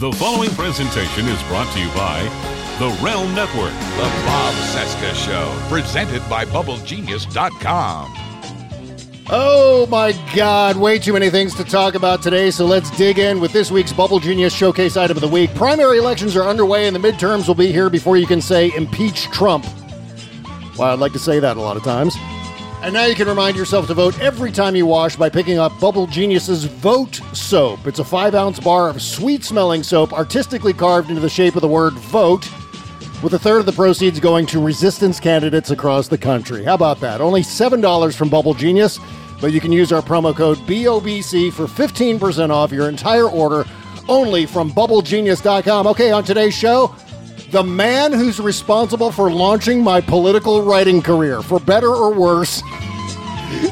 The following presentation is brought to you by the Realm Network. The Bob Cesca Show, presented by BubbleGenius.com. Oh my God, way too many things to talk about today, so let's dig in with this week's Bubble Genius Showcase item of the week. Primary elections are underway and the midterms will be here before you can say impeach Trump. Well, I'd like to say that a lot of times. And now you can remind yourself to vote every time you wash by picking up Bubble Genius's Vote Soap. It's a five ounce bar of sweet smelling soap artistically carved into the shape of the word vote, with a third of the proceeds going to resistance candidates across the country. How about that? Only $7 from Bubble Genius, but you can use our promo code BOBC for 15% off your entire order only from bubblegenius.com. Okay, on today's show, the man who's responsible for launching my political writing career, for better or worse,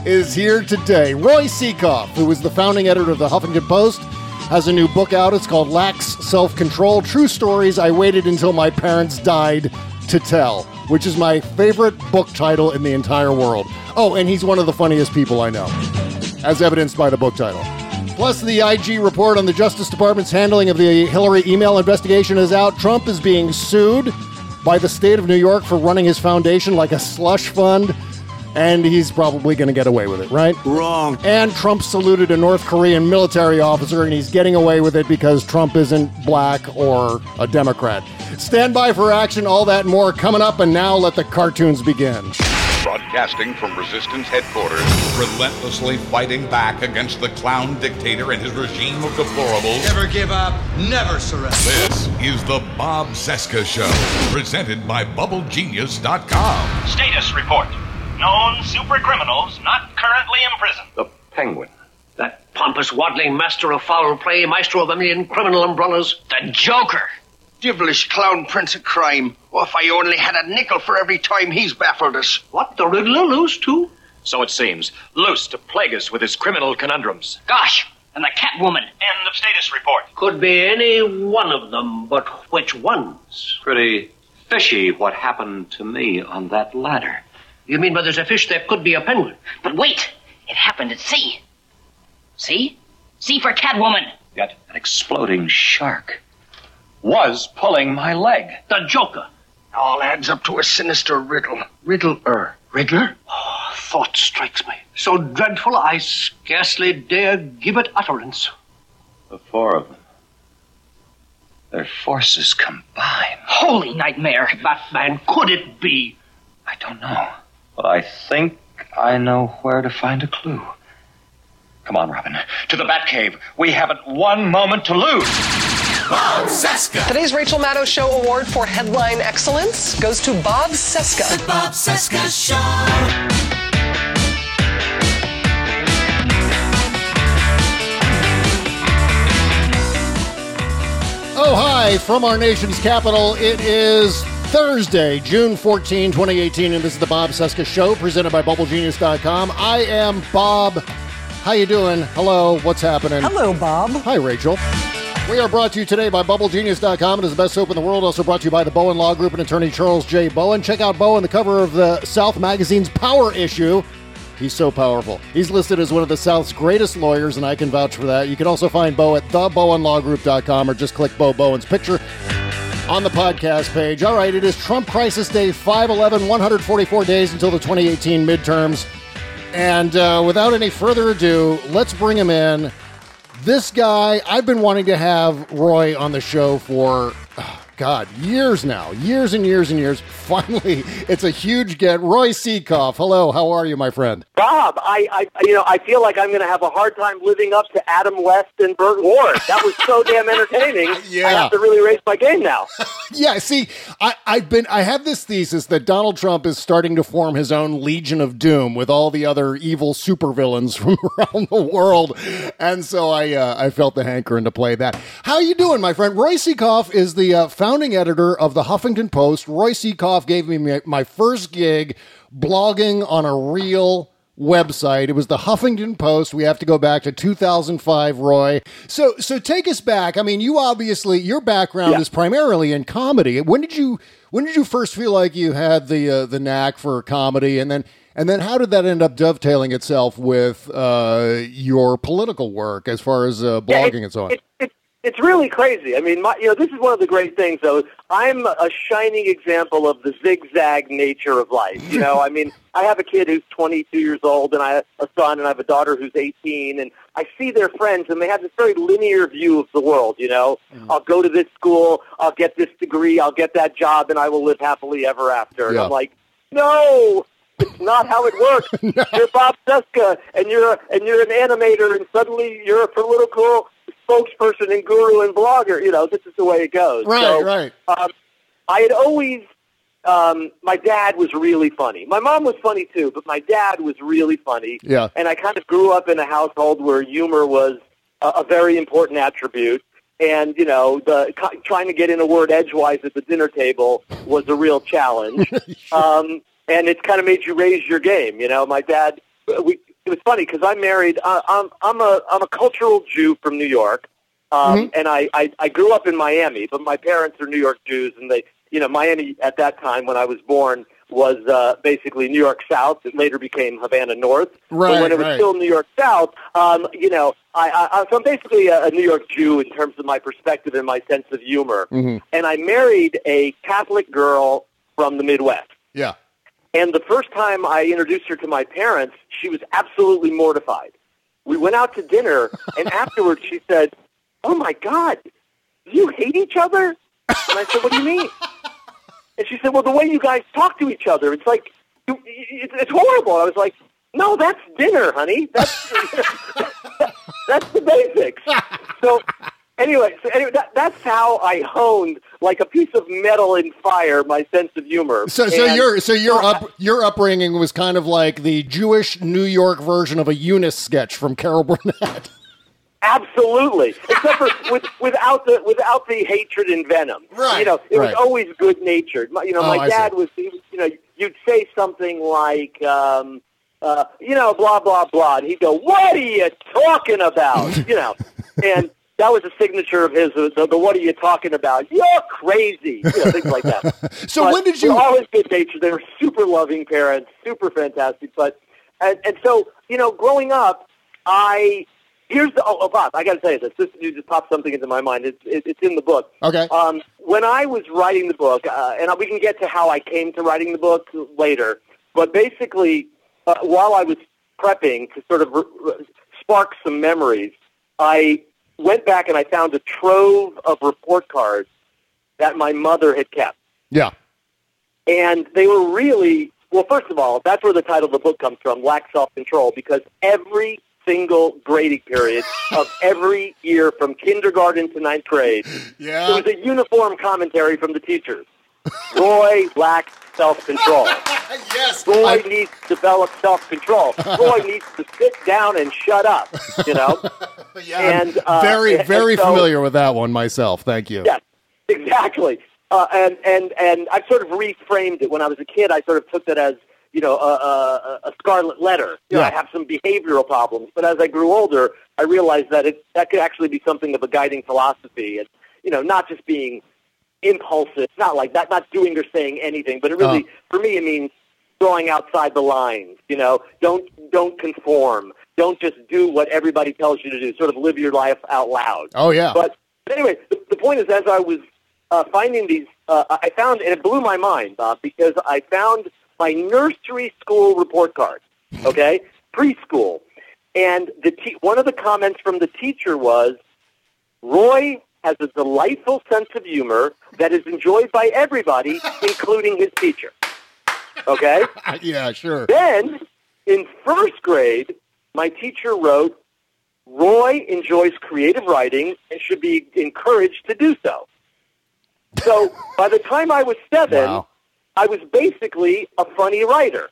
is here today. Roy Sekoff, who was the founding editor of the Huffington Post, has a new book out. It's called Lacks Self Control True Stories I Waited Until My Parents Died to Tell, which is my favorite book title in the entire world. Oh, and he's one of the funniest people I know, as evidenced by the book title. Plus, the IG report on the Justice Department's handling of the Hillary email investigation is out. Trump is being sued by the state of New York for running his foundation like a slush fund, and he's probably going to get away with it, right? Wrong. And Trump saluted a North Korean military officer, and he's getting away with it because Trump isn't black or a Democrat. Stand by for action, all that and more coming up, and now let the cartoons begin. Broadcasting from Resistance headquarters, relentlessly fighting back against the clown dictator and his regime of deplorables. Never give up, never surrender. This is the Bob Cesca Show, presented by BubbleGenius.com. Status report. Known super criminals not currently in prison. The Penguin. That pompous, waddling master of foul play, maestro of a million criminal umbrellas. The Joker. Devilish clown prince of crime. Oh, if I only had a nickel for every time he's baffled us. What, the Riddler loose too? So it seems. Loose to plague us with his criminal conundrums. Gosh, and the Catwoman. End of status report. Could be any one of them, but which ones? Pretty fishy what happened to me on that ladder. You mean, but there's a fish there could be a penguin? But wait, it happened at sea. See? See for Catwoman. Yet an exploding shark was pulling my leg. The Joker. All adds up to a sinister riddle. Riddler. Riddler? Oh, thought strikes me. So dreadful I scarcely dare give it utterance. The four of them. Their forces combined. Holy nightmare. Batman, could it be? I don't know. But I think I know where to find a clue. Come on, Robin. To the Batcave. We haven't one moment to lose. Bob Cesca. Today's Rachel Maddow Show Award for Headline Excellence goes to Bob Cesca. The Bob Cesca Show. Oh, hi, from our nation's capital, it is Thursday, June 14, 2018, and this is the Bob Cesca Show, presented by BubbleGenius.com. I am Bob. How you doing? Hello, what's happening? Hello, Bob. Hi, Rachel. We are brought to you today by BubbleGenius.com. It is the best soap in the world. Also brought to you by the Bowen Law Group and attorney Charles J. Bowen. Check out Bowen, the cover of the South Magazine's Power issue. He's so powerful. He's listed as one of the South's greatest lawyers, and I can vouch for that. You can also find Bo at thebowenlawgroup.com or just click Bo Bowen's picture on the podcast page. All right, it is Trump Crisis Day 511, 144 days until the 2018 midterms. And uh, without any further ado, let's bring him in. This guy, I've been wanting to have Roy on the show for, God, years now. Years and years and years. Finally, it's a huge get. Roy Sekoff, hello, how are you, my friend? Bob, I, I you know, I feel like I'm going to have a hard time living up to Adam West and Burt Ward. That was so damn entertaining. Yeah. I have to really raise my game now. yeah, see, I, I've been I have this thesis that Donald Trump is starting to form his own Legion of Doom with all the other evil supervillains from around the world, and so I uh, I felt the hankering to play that. How are you doing, my friend? Roy Sekoff is the uh, founding editor of the Huffington Post. Roy Sekoff gave me my, my first gig blogging on a real website. It was the Huffington Post. We have to go back to 2005, Roy. So, so take us back. I mean, you obviously your background Yeah. is primarily in comedy. When did you when did you first feel like you had the uh, the knack for comedy, and then and then how did that end up dovetailing itself with uh, your political work as far as uh, Yeah, blogging it- and so on? It, it, it's really crazy. I mean, my, you know, this is one of the great things, though. I'm a shining example of the zigzag nature of life. You know, I mean, I have a kid who's 22 years old, and I have a son, and I have a daughter who's 18, and I see their friends, and they have this very linear view of the world. You know, I'll go to this school, I'll get this degree, I'll get that job, and I will live happily ever after. And I'm like, no. It's not how it works. You're Bob Cesca, and you're a, and you're an animator, and suddenly you're a political spokesperson and guru and blogger. You know, this is the way it goes. Right, So, right. Um, I had always, um, my dad was really funny. My mom was funny too, but my dad was really funny. Yeah. And I kind of grew up in a household where humor was a, a very important attribute. And, you know, the co- trying to get in a word edgewise at the dinner table was a real challenge. um, and it kind of made you raise your game. You know, my dad, we, it was funny because I'm married. Uh, I'm, I'm, a, I'm a cultural Jew from New York. Um, And I, I, I grew up in Miami, but my parents are New York Jews, and they, you know, Miami at that time when I was born was uh, basically New York South. It later became Havana North. Right, but when it was right. still New York South, um, you know, I, I, I, so I'm basically a, a New York Jew in terms of my perspective and my sense of humor. Mhm. And I married a Catholic girl from the Midwest. Yeah. And the first time I introduced her to my parents, she was absolutely mortified. We went out to dinner, and afterwards she said, "Oh my God, you hate each other?" And I said, "What do you mean?" And she said, "Well, the way you guys talk to each other, it's like you- it's, it's horrible." I was like, "No, that's dinner, honey. That's that's the basics." So anyway, so anyway, that, that's how I honed like a piece of metal in fire my sense of humor. So, so And- your so your up your upbringing was kind of like the Jewish New York version of a Eunice sketch from Carol Burnett. Absolutely, except for with, without the without the hatred and venom. Right, You know, it right. was always good natured. You know, Oh, my dad was. He was. You know, you'd say something like, um, uh, you know, blah blah blah, and he'd go, "What are you talking about?" you know, and that was a signature of his. The, the "What are you talking about?" You're crazy. You know, things like that. So But when did you- always good natured. They were super loving parents, super fantastic. But and, and so you know, growing up, I here's the oh, oh Bob, I got to tell you this. This you just popped something into my mind. It's it, it's in the book. Okay. Um, when I was writing the book, uh, and we can get to how I came to writing the book later, but basically, uh, while I was prepping to sort of r- r- spark some memories, I went back and I found a trove of report cards that my mother had kept. Yeah. And they were really, well, first of all, that's where the title of the book comes from, Lacks Self Control, because every single grading period of every year from kindergarten to ninth grade, Yeah. there was a uniform commentary from the teachers. Roy lacks self control. yes. Roy needs to develop self control. Roy needs to sit down and shut up, you know? Yeah, and, uh, very, and very so- familiar with that one myself. Thank you. Yes, exactly. Uh, and and and I sort of reframed it when I was a kid. I sort of took that as you know a, a, a scarlet letter. You know, Yeah. I have some behavioral problems, but as I grew older, I realized that it that could actually be something of a guiding philosophy, and you know, not just being impulsive, not like that, not doing or saying anything, but it really, for me, it means going outside the lines. You know, don't don't conform. Don't just do what everybody tells you to do. Sort of live your life out loud. Oh yeah. But, but anyway, the, the point is, as I was uh, finding these, uh, I found, and it blew my mind, Bob, because I found my nursery school report card, okay, preschool, and the te- one of the comments from the teacher was, Roy has a delightful sense of humor that is enjoyed by everybody, including his teacher. Okay? yeah, sure. Then, in first grade, my teacher wrote, Roy enjoys creative writing and should be encouraged to do so. So by the time I was seven, Wow. I was basically a funny writer.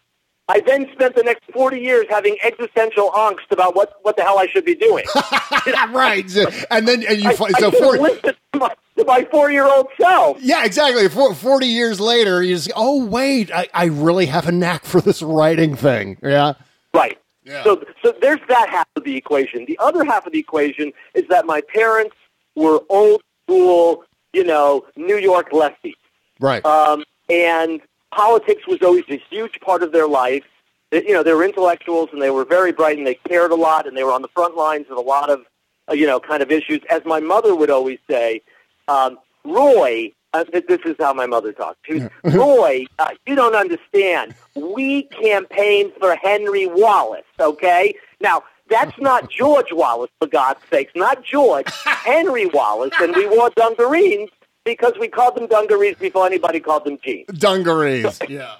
I then spent the next 40 years having existential angst about what, what the hell I should be doing. right. And then and you I, I so have for, listened to my, to my four-year-old self. yeah, exactly. For, Forty years later, you just oh wait, I, I really have a knack for this writing thing. Yeah. Right. Yeah. So, so there's that half of the equation. The other half of the equation is that my parents were old school, you know, New York lefties. Right. Um, and politics was always a huge part of their life. They- You know, they were intellectuals and they were very bright and they cared a lot and they were on the front lines of a lot of uh, you know, kind of issues. As my mother would always say, um, Roy, uh, this is how my mother talked. She was, Roy, uh, you don't understand. We campaigned for Henry Wallace, okay? Now, that's not George Wallace, for God's sakes, not George, Henry Wallace, and we wore dungarees because we called them dungarees before anybody called them jeans. Dungarees. Yeah.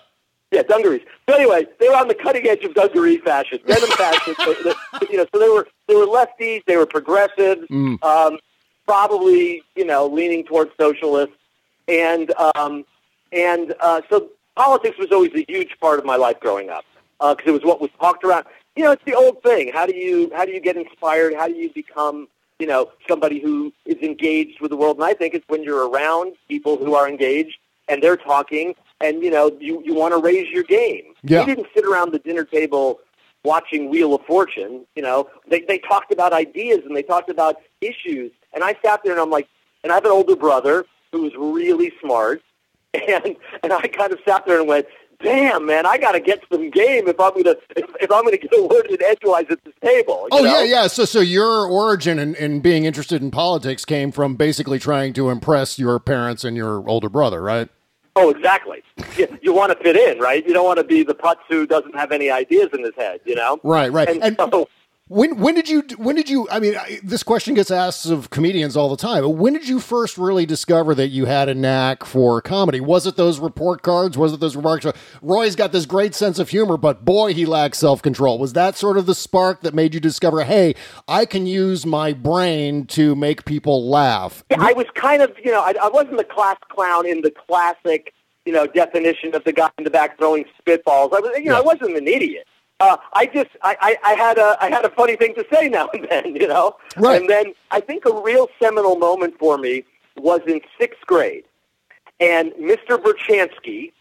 Yeah, dungarees. So anyway, they were on the cutting edge of dungaree fashion, denim fashion. They- they- you know, so they were they were lefties, they were progressives, Mm. um, probably you know leaning towards socialists, and um, and uh, so politics was always a huge part of my life growing up because it was what was talked around. You know, it's the old thing. How do you how do you get inspired? How do you become you know somebody who is engaged with the world? And I think it's when you're around people who are engaged and they're talking, and you know you you want to raise your game. Yeah. We didn't sit around the dinner table watching Wheel of Fortune. You know, they they talked about ideas and they talked about issues, and I sat there and I'm like, and I have an older brother who was really smart, and and I kind of sat there and went. Damn, man! I got to get some game if I'm gonna if, if I'm gonna get a word in edgewise at this table. Oh know? yeah, yeah. So, so your origin in, in being interested in politics came from basically trying to impress your parents and your older brother, right? Oh, exactly. You, you want to fit in, right? You don't want to be the putz who doesn't have any ideas in his head, you know? Right, right. And, And- so, When when did you when did you? I mean, I, this question gets asked of comedians all the time. When did you first really discover that you had a knack for comedy? Was it those report cards? Was it those remarks? Roy's got this great sense of humor, but boy, he lacks self control. Was that sort of the spark that made you discover, hey, I can use my brain to make people laugh? yeah, I was kind of, you know, I, I wasn't the class clown in the classic, you know, definition of the guy in the back throwing spitballs. I was, you know, Yeah. I wasn't an idiot. Uh, I just, I, I, I had a, I had a funny thing to say now and then, you know. Right. And then I think a real seminal moment for me was in sixth grade, and Mr. Berchansky,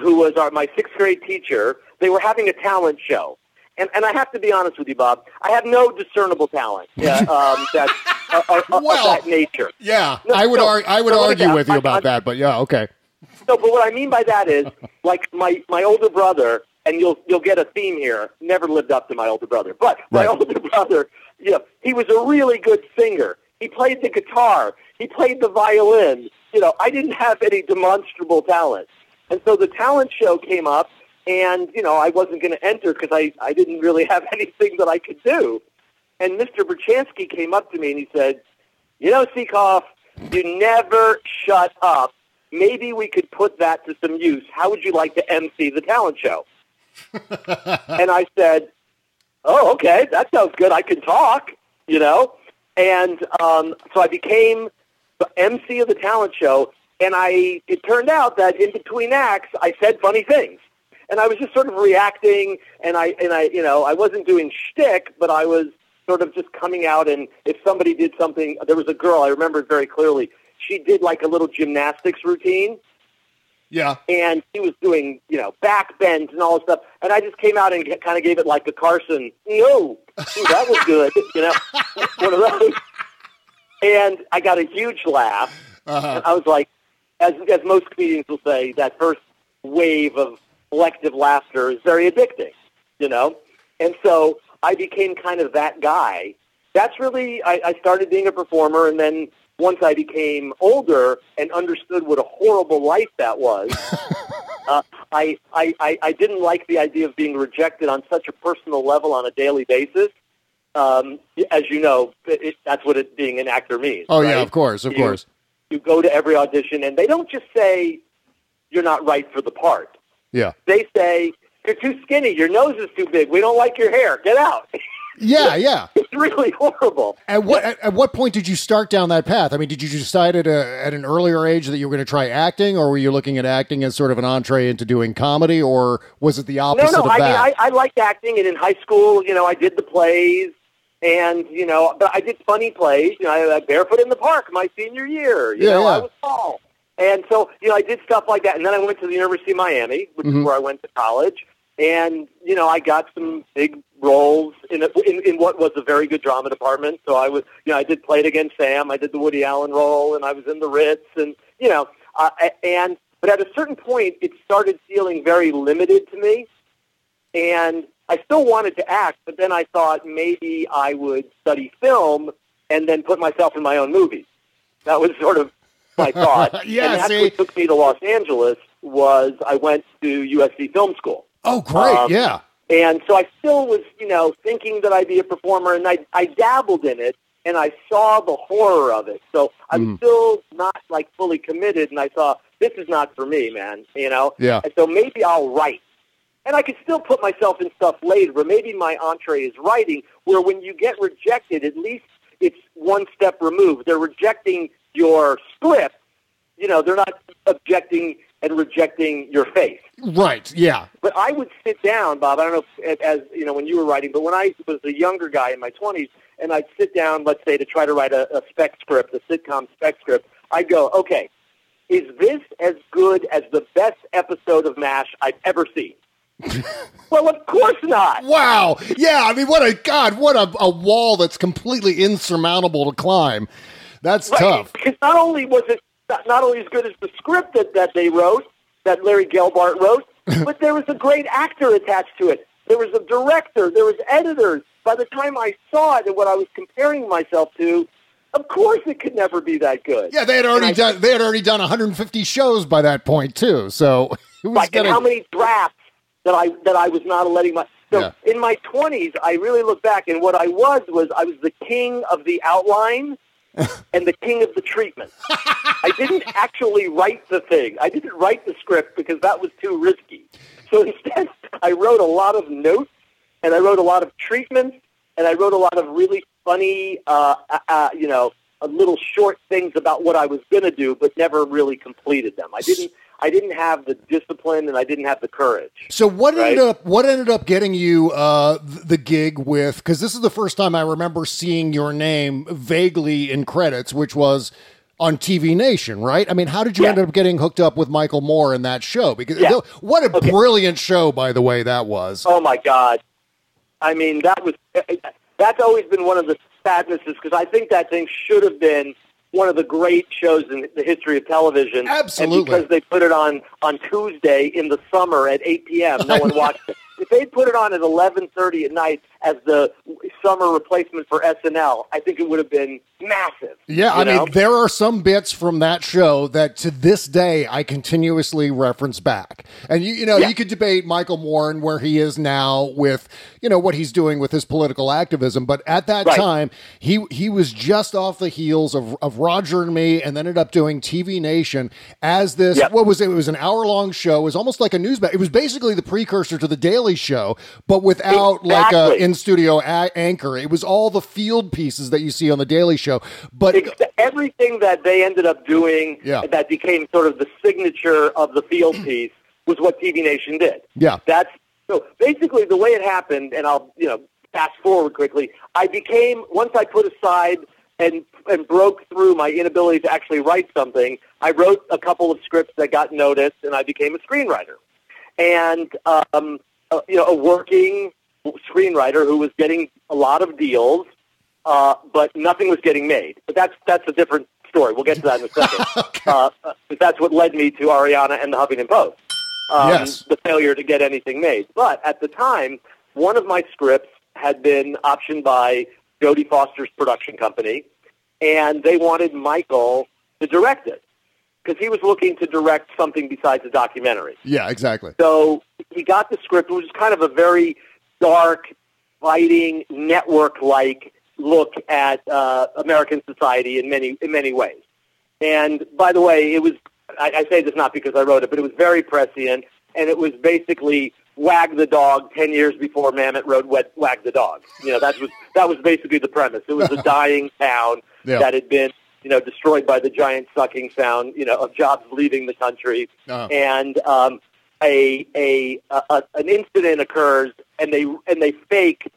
who was our, my sixth grade teacher, they were having a talent show. And, and I have to be honest with you, Bob. I have no discernible talent yeah, um, that uh, uh, uh, Well, of that nature. Yeah, No, I would no. ar- I would me argue with you about I- that, but yeah, okay. No, but what I mean by that is, like my my older brother, and you'll you'll get a theme here. Never lived up to my older brother, but my Right. older brother, you know, he was a really good singer. He played the guitar. He played the violin. You know, I didn't have any demonstrable talent, and so the talent show came up, and you know, I wasn't going to enter because I I didn't really have anything that I could do. And Mr. Berchansky came up to me and he said, "You know, Sekoff, you never shut up. Maybe we could put that to some use. How would you like to MC the talent show?" and I said, "Oh, okay, that sounds good. I can talk, you know." And um, so I became the MC of the talent show, and I it turned out that in between acts, I said funny things, and I was just sort of reacting, and I and I you know I wasn't doing shtick, but I was sort of just coming out, and if somebody did something, there was a girl I remember it very clearly. She did like a little gymnastics routine, Yeah. and he was doing, you know, back bends and all this stuff. And I just came out and kind of gave it like a Carson, no, Ooh, that was good, you know, one of those. And I got a huge laugh. Uh-huh. I was like, as, as most comedians will say, that first wave of collective laughter is very addicting, you know? And so I became kind of that guy. That's really, I, I started being a performer, and then once I became older and understood what a horrible life that was, uh, I, I, I, I didn't like the idea of being rejected on such a personal level on a daily basis. Um, as you know, it, it, that's what it, being an actor means. Oh yeah, of course, of You- course. You go to every audition, and they don't just say you're not right for the part. Yeah. They say you're too skinny, your nose is too big, we don't like your hair, get out. Yeah, yeah. it's really horrible. At what at, at what point did you start down that path? I mean, did you decide at a, at an earlier age that you were going to try acting, or were you looking at acting as sort of an entree into doing comedy, or was it the opposite no, of I mean. I, I liked acting, and in high school, you know, I did the plays, and you know, but I did funny plays. You know, I, I barefoot in the park my senior year. You Yeah, know, yeah. I was tall, and so you know, I did stuff like that. And then I went to the University of Miami, which Mhm. is where I went to college, and you know, I got some big roles in, a, in in what was a very good drama department. So I was, you know, I did Play It Again Sam. I did the Woody Allen role, and I was in the Ritz, and you know, uh, and but at a certain point, it started feeling very limited to me and I still wanted to act, but then I thought maybe I would study film and then put myself in my own movies. That was sort of my thought. Yeah, and that's see? what took me to Los Angeles was I went to USC Film School. Oh, great. Um, yeah. And so I still was, you know, thinking that I'd be a performer, and I, I dabbled in it, and I saw the horror of it. So I'm Mm. still not like fully committed, and I thought this is not for me, man. You know. Yeah. And so maybe I'll write, and I could still put myself in stuff later. But maybe my entree is writing, where when you get rejected, at least it's one step removed. They're rejecting your script. You know, they're not objecting and rejecting your face. Right. Yeah. But I would sit down, Bob. I don't know if, as you know when you were writing, but when I was a younger guy in my twenties, and I'd sit down, let's say, to try to write a, a spec script, a sitcom spec script, I'd go, okay, is this as good as the best episode of MASH I've ever seen? well, of course not. Wow. Yeah. I mean, what a God, what a, a wall that's completely insurmountable to climb. That's Right, tough. Because not only was it not, not only as good as the script that, that they wrote, that Larry Gelbart wrote, but there was a great actor attached to it. There was a director. There was editors. By the time I saw it and what I was comparing myself to, of course it could never be that good. Yeah, they had already done. They had already done 150 shows by that point too. So it was and getting. how many drafts that I that I was not letting my so Yeah. in my twenties I really look back and what I was was I was the king of the outline and the king of the treatment. I didn't actually write the thing. I didn't write the script because that was too risky. So instead I wrote a lot of notes and I wrote a lot of treatments and I wrote a lot of really funny uh, uh, uh, you know uh, little short things about what I was going to do but never really completed them. I didn't I didn't have the discipline and I didn't have the courage. So what ended up what ended up getting you uh, the gig with? Because this is the first time I remember seeing your name vaguely in credits, which was on TV Nation, right? I mean, how did you Yeah. end up getting hooked up with Michael Moore in that show? Because Yeah. what a brilliant show, by the way, that was. Oh my God! I mean, that was that's always been one of the sadnesses because I think that thing should have been one of the great shows in the history of television. Absolutely. And because they put it on on Tuesday in the summer at 8 p.m., no one watched it. If they'd put it on at 11:30 at night as the summer replacement for SNL, I think it would have been massive. Yeah, I know? mean, there are some bits from that show that to this day I continuously reference back. And you, you know, Yeah. you could debate Michael Moore and where he is now with, you know, what he's doing with his political activism. But at that Right. time, he he was just off the heels of, of Roger and Me, and then ended up doing TV Nation as this. Yep. What was it? It was an hour long show. It was almost like a news. It was basically the precursor to the Daily Show, but without like a Exactly. In studio a- anchor. It was all the field pieces that you see on the Daily Show, but. Everything that they ended up doing Yeah. that became sort of the signature of the field piece was what TV Nation did. Yeah. That's so basically the way it happened, and I'll you know fast forward quickly. I became once I put aside and and broke through my inability to actually write something. I wrote a couple of scripts that got noticed, and I became a screenwriter. And um, uh, you know, a working screenwriter who was getting a lot of deals, uh, but nothing was getting made. But that's that's a different story. We'll get to that in a second. uh, uh, but that's what led me to Arianna and the Huffington Post. Um, Yes. The failure to get anything made. But at the time, one of my scripts had been optioned by Jodie Foster's production company, and they wanted Michael to direct it because he was looking to direct something besides a documentary. Yeah, exactly. So he got the script, which was kind of a very dark, fighting, network-like look at uh, American society in many in many ways. And by the way, it was I, I say this not because I wrote it, but it was very prescient, and it was basically Wag the Dog ten years before Mamet wrote Wag, Wag the Dog. You know, that was that was basically the premise. It was a dying town Yeah. that had been you know destroyed by the giant sucking sound you know of jobs leaving the country, Uh-huh. and um, a, a a an incident occurs, and they and they fake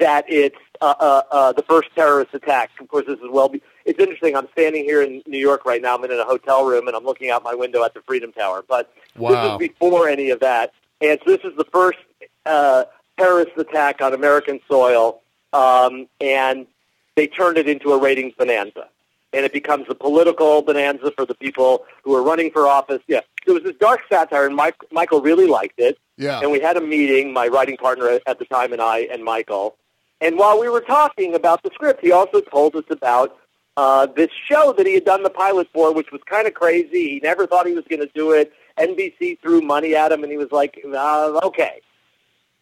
that it's uh, uh, uh, the first terrorist attack. Of course, this is well. Be- it's interesting. I'm standing here in New York right now. I'm in a hotel room, and I'm looking out my window at the Freedom Tower. But Wow. this is before any of that, and so this is the first uh, terrorist attack on American soil, um, and they turned it into a ratings bonanza. And it becomes a political bonanza for the people who are running for office. Yeah, there was this dark satire, and Mike, Michael really liked it. Yeah. And we had a meeting, my writing partner at the time and I and Michael, And while we were talking about the script, he also told us about uh, this show that he had done the pilot for, which was kind of crazy. He never thought he was going to do it. NBC threw money at him, and he was like, uh, "Okay."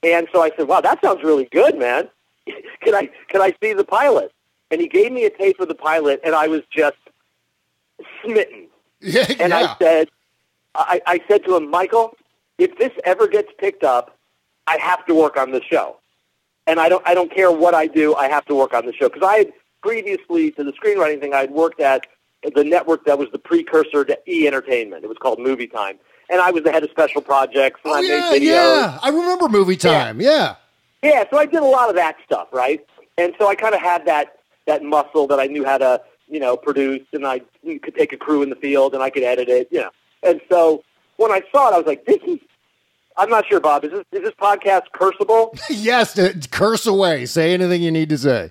And so I said, "Wow, that sounds really good, man. can I can I see the pilot?" And he gave me a tape of the pilot, and I was just smitten. Yeah, And yeah. I said, I, I said to him, Michael, if this ever gets picked up, I have to work on the show. And I don't, I don't care what I do, I have to work on the show. Because I had previously to the screenwriting thing, I had worked at the network that was the precursor to E Entertainment. It was called Movie Time. And I was the head of special projects, and oh I yeah, made videos. yeah. I remember movie time. Yeah. Yeah, so I did a lot of that stuff, right? And so I kind of had that that muscle that I knew how to, you know, produce, and I could take a crew in the field, and I could edit it, you know. And so when I saw it, I was like, "This is." I'm not sure, Bob. Is this is this podcast cursable? yes. Curse away. Say anything you need to say.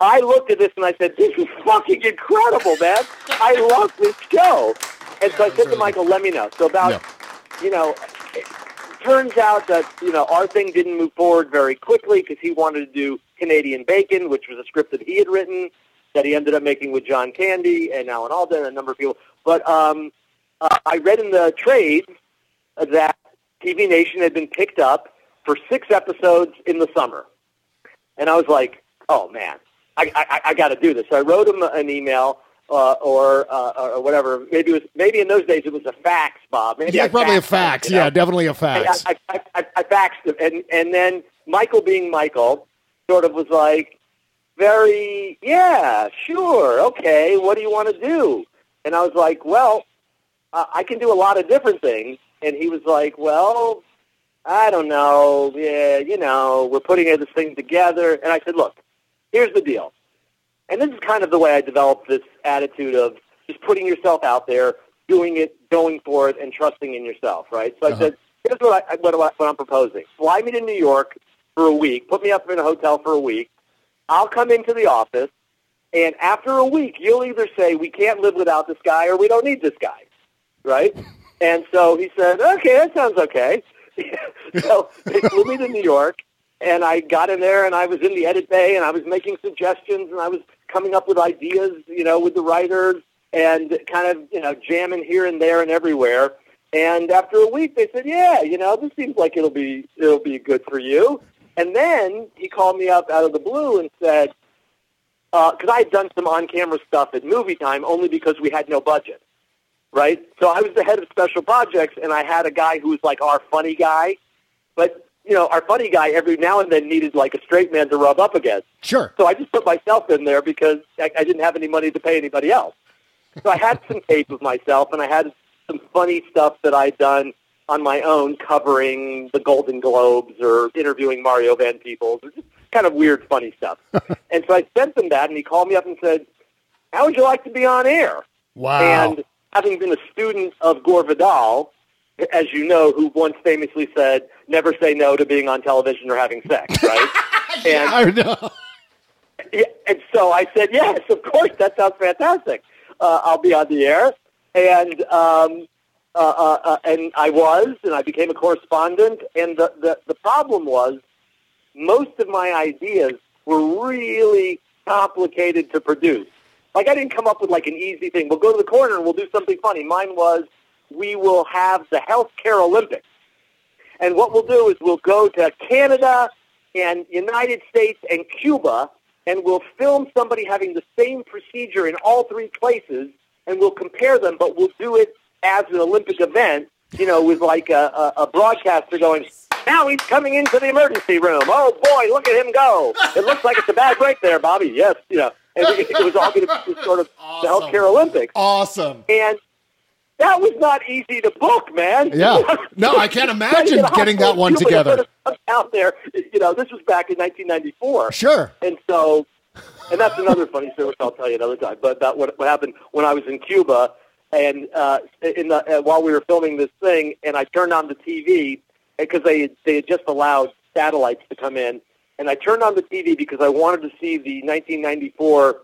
I looked at this and I said, "This is fucking incredible, man! I love this show." And so I said to Michael, "Let me know." So about, you know, it turns out that you know our thing didn't move forward very quickly because he wanted to do Canadian Bacon, which was a script that he had written that he ended up making with John Candy and Alan Alda and a number of people. But um, uh, I read in the trade that TV Nation had been picked up for six episodes in the summer, and I was like, "Oh man, I, I, I got to do this." So I wrote him an email. Uh, or uh, or whatever. Maybe it was maybe in those days it was a fax, Bob. Maybe yeah, I probably a faxed fax. you know? Yeah, definitely a fax. I, I, I, I faxed him, and and then Michael, being Michael, sort of was like, very, yeah, sure, okay. What do you want to do? And I was like, well, uh, I can do a lot of different things. And he was like, well, I don't know. Yeah, you know, we're putting this thing together. And I said, look, here's the deal. And this is kind of the way I developed this attitude of just putting yourself out there, doing it, going for it, and trusting in yourself, right? So I Uh-huh. said, here's what, I, what, what I'm proposing. Fly me to New York for a week, put me up in a hotel for a week. I'll come into the office, and after a week, you'll either say, we can't live without this guy or we don't need this guy, right? And so he said, okay, that sounds okay. so they flew me to New York, and I got in there, and I was in the edit bay, and I was making suggestions, and I was coming up with ideas, you know, with the writers, and kind of, you know, jamming here and there and everywhere. And after a week, they said, "Yeah, you know, this seems like it'll be it'll be good for you." And then he called me up out of the blue and said, uh, because I had done some on-camera stuff at Movie Time only because we had no budget, right? So I was the head of special projects, and I had a guy who was like our funny guy, but you know, our funny guy every now and then needed like a straight man to rub up against. Sure. So I just put myself in there because I, I didn't have any money to pay anybody else. So I had some tape of myself, and I had some funny stuff that I'd done on my own, covering the Golden Globes or interviewing Mario Van Peebles, just kind of weird, funny stuff. and so I sent him that, and he called me up and said, "How would you like to be on air?" Wow. And having been a student of Gore Vidal, as you know, who once famously said, "Never say no to being on television or having sex," right? and I know. and so I said, yes, of course, that sounds fantastic. Uh, I'll be on the air. And um, uh, uh, uh, and I was, and I became a correspondent. And the, the, the problem was most of my ideas were really complicated to produce. Like I didn't come up with like an easy thing. We'll go to the corner and we'll do something funny. Mine was we will have the healthcare Olympics. And what we'll do is we'll go to Canada and United States and Cuba, and we'll film somebody having the same procedure in all three places, and we'll compare them, but we'll do it as an Olympic event, you know, with like a, a, a broadcaster going, now he's coming into the emergency room. Oh, boy, look at him go. It looks like it's a bad break there, Bobby. Yes, you know. And it, it was all going to be sort of the healthcare Olympics. Awesome. And that was not easy to book, man. Yeah. No, I can't imagine getting that one together. Out there, you know, this was back in 1994. Sure. And so, and that's another funny story which I'll tell you another time. But about what, what happened when I was in Cuba, and uh, in the, uh, while we were filming this thing, and I turned on the TV because they had- they had just allowed satellites to come in, and I turned on the TV because I wanted to see the 1994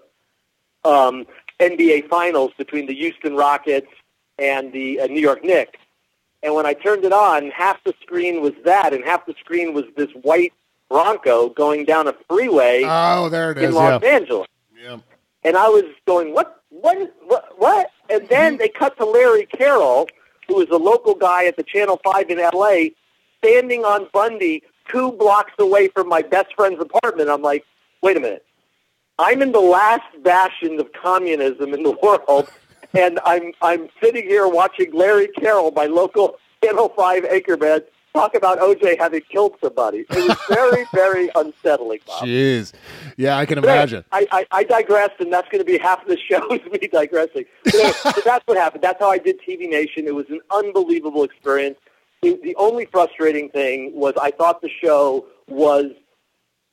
um, NBA Finals between the Houston Rockets and the uh, New York Knicks. And when I turned it on, half the screen was that, and half the screen was this white Bronco going down a freeway Oh, there it in is. Los Yeah. Angeles. Yeah. And I was going, what, what, what, what? And Mm-hmm. then they cut to Larry Carroll, who is a local guy at the Channel 5 in L.A., standing on Bundy two blocks away from my best friend's apartment. I'm like, wait a minute. I'm in the last bastion of communism in the world, and I'm I'm sitting here watching Larry Carroll, my local Channel 5 anchorman, talk about OJ having killed somebody. It was very, very unsettling, Bob. Jeez. Yeah, I can imagine. I, I, I digressed, and that's going to be half of the show is me digressing. But anyway, so that's what happened. That's how I did TV Nation. It was an unbelievable experience. The, the only frustrating thing was I thought the show was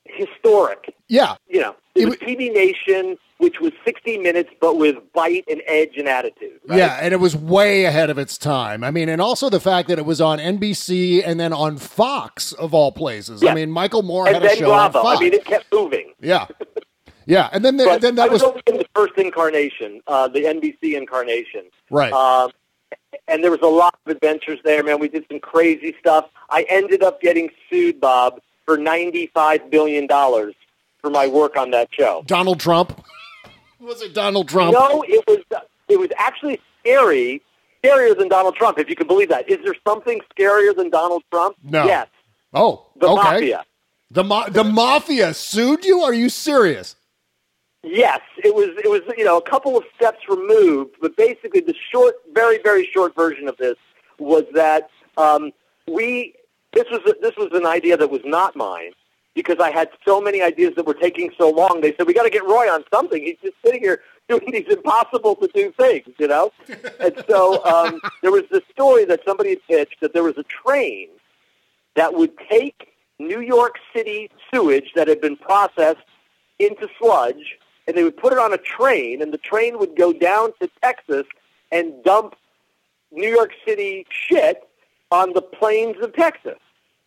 historic. Yeah. You know, it was TV Nation, which was 60 minutes, but with bite and edge and attitude. right? Yeah, and it was way ahead of its time. I mean, and also the fact that it was on NBC and then on Fox of all places. I mean, Michael Moore And had a show on Bravo. Fox. I mean, it kept moving. yeah, yeah, and then the, then I that was, was in the first incarnation, uh, the NBC incarnation. right. Um, and there was a lot of adventures there, man. We did some crazy stuff. I ended up getting sued, Bob, for $95 billion for my work on that show. Donald Trump. was it Donald Trump? No, it was, it was actually scary, scarier than Donald Trump, if you can believe that. Is there something scarier than Donald Trump? No. Yes, Oh, the okay. mafia. The ma- the mafia sued you? Are you serious? Yes, it was. It was you know a couple of steps removed, but basically the short, very very short version of this was that um, we. This was a, this was an idea that was not mine because I had so many ideas that were taking so long. They said we got to get Roy on something. He's just sitting here doing these impossible to do things, you know. and so um, there was this story that somebody had pitched that there was a train that would take New York City sewage that had been processed into sludge, and they would put it on a train, and the train would go down to Texas and dump New York City shit on the plains of Texas.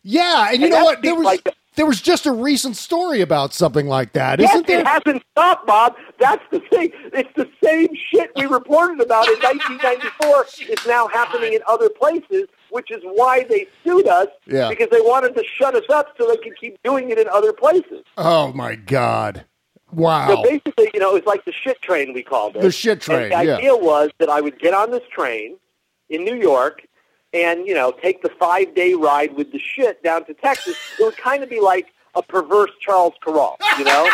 Yeah, and you And know what? There was like- there was just a recent story about something like that, Yes, not there? it hasn't stopped, Bob. That's the thing. It's the same shit we reported about in 1994 is now happening in other places, which is why they sued us Yeah. because they wanted to shut us up so they could keep doing it in other places. oh my god! Wow. So basically, you know, it was like the shit train we called it. The shit train, And the yeah. idea was that I would get on this train in New York and, you know, take the five day ride with the shit down to Texas. It would kind of be like a perverse Charles Kuralt, you know?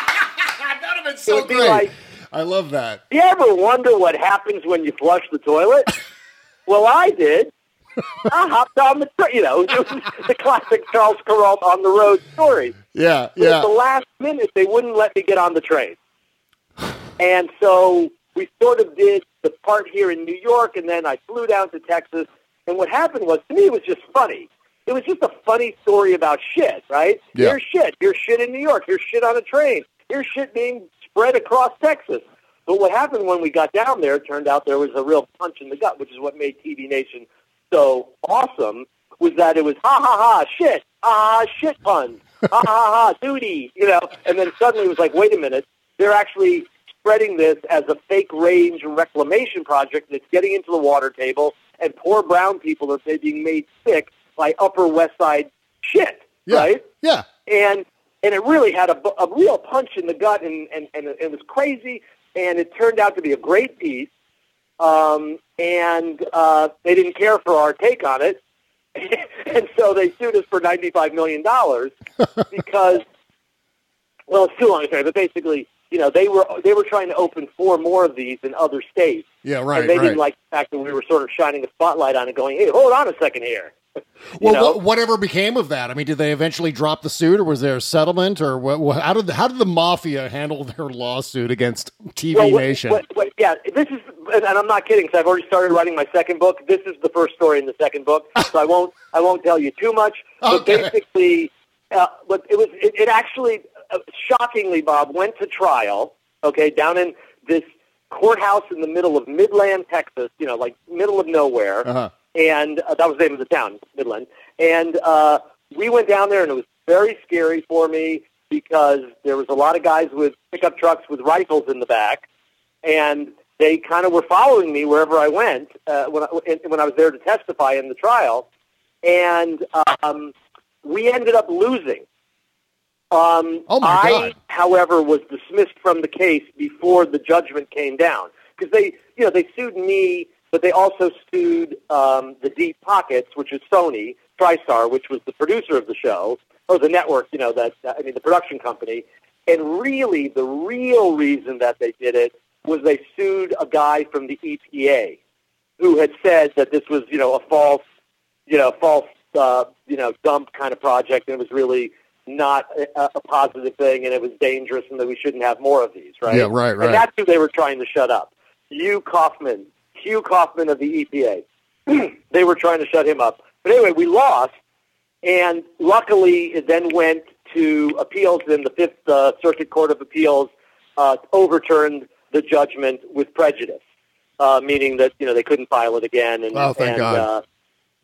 that would have been it so would be great. like, I love that. you ever wonder what happens when you flush the toilet? well, I did. I hopped on the, tra- you know, it was the classic Charles Kuralt on the road story. Yeah, But yeah. At the last minute, they wouldn't let me get on the train. And so we sort of did the part here in New York, and then I flew down to Texas. And what happened was, to me, it was just funny. It was just a funny story about shit, right? Yeah. Here's shit. Here's shit in New York. Here's shit on a train. Here's shit being spread across Texas. But what happened when we got down there, it turned out there was a real punch in the gut, which is what made TV Nation so awesome, was that it was ha ha ha, shit, ha ha, shit puns, ha ha ha, duty, you know. And then suddenly it was like, wait a minute, they're actually spreading this as a fake range reclamation project that's getting into the water table, and poor brown people are being made sick by Upper West Side shit, Yeah. right? Yeah. and and it really had a, a real punch in the gut, and, and, and it was crazy, and it turned out to be a great piece, um, and uh, they didn't care for our take on it, and so they sued us for $95 million because, well, it's too long a story, but basically, you know, they were they were trying to open four more of these in other states, Yeah, right, and they right. didn't like the fact that we were sort of shining a spotlight on it, going, "Hey, hold on a second here." Well, know? whatever became of that? I mean, did they eventually drop the suit, or was there a settlement, or what, what, how did the, how did the mafia handle their lawsuit against TV Well, Nation? what- what- yeah, this is, and I'm not kidding because I've already started writing my second book. This is the first story in the second book, so I won't, I won't tell you too much. But Okay. basically, uh, but it was, it, it actually, shockingly, Bob went to trial. Okay, down in this courthouse in the middle of Midland, Texas. You know, like middle of nowhere uh-huh. and uh, that was the name of the town, Midland. And uh, we went down there, and it was very scary for me because there was a lot of guys with pickup trucks with rifles in the back, and they kind of were following me wherever I went uh, when I, when I was there to testify in the trial. And um, we ended up losing. Um, Oh, my I, God. however, was dismissed from the case before the judgment came down because they, you know, they sued me, but they also sued um, the Deep Pockets, which is Sony, TriStar, which was the producer of the show, or the network, you know, that I mean, the production company. And really, the real reason that they did it was they sued a guy from the EPA who had said that this was, you know, a false, you know, false, uh, you know, dump kind of project, and it was really not a, a positive thing, and it was dangerous, and that we shouldn't have more of these, right? Yeah, right, right. And that's who they were trying to shut up. Hugh Kaufman, Hugh Kaufman of the EPA. they were trying to shut him up. But anyway, we lost, and luckily it then went to appeals, and the Fifth uh, Circuit Court of Appeals uh, overturned the judgment with prejudice, uh, meaning that you know they couldn't file it again. And, Oh, thank and, God. Uh,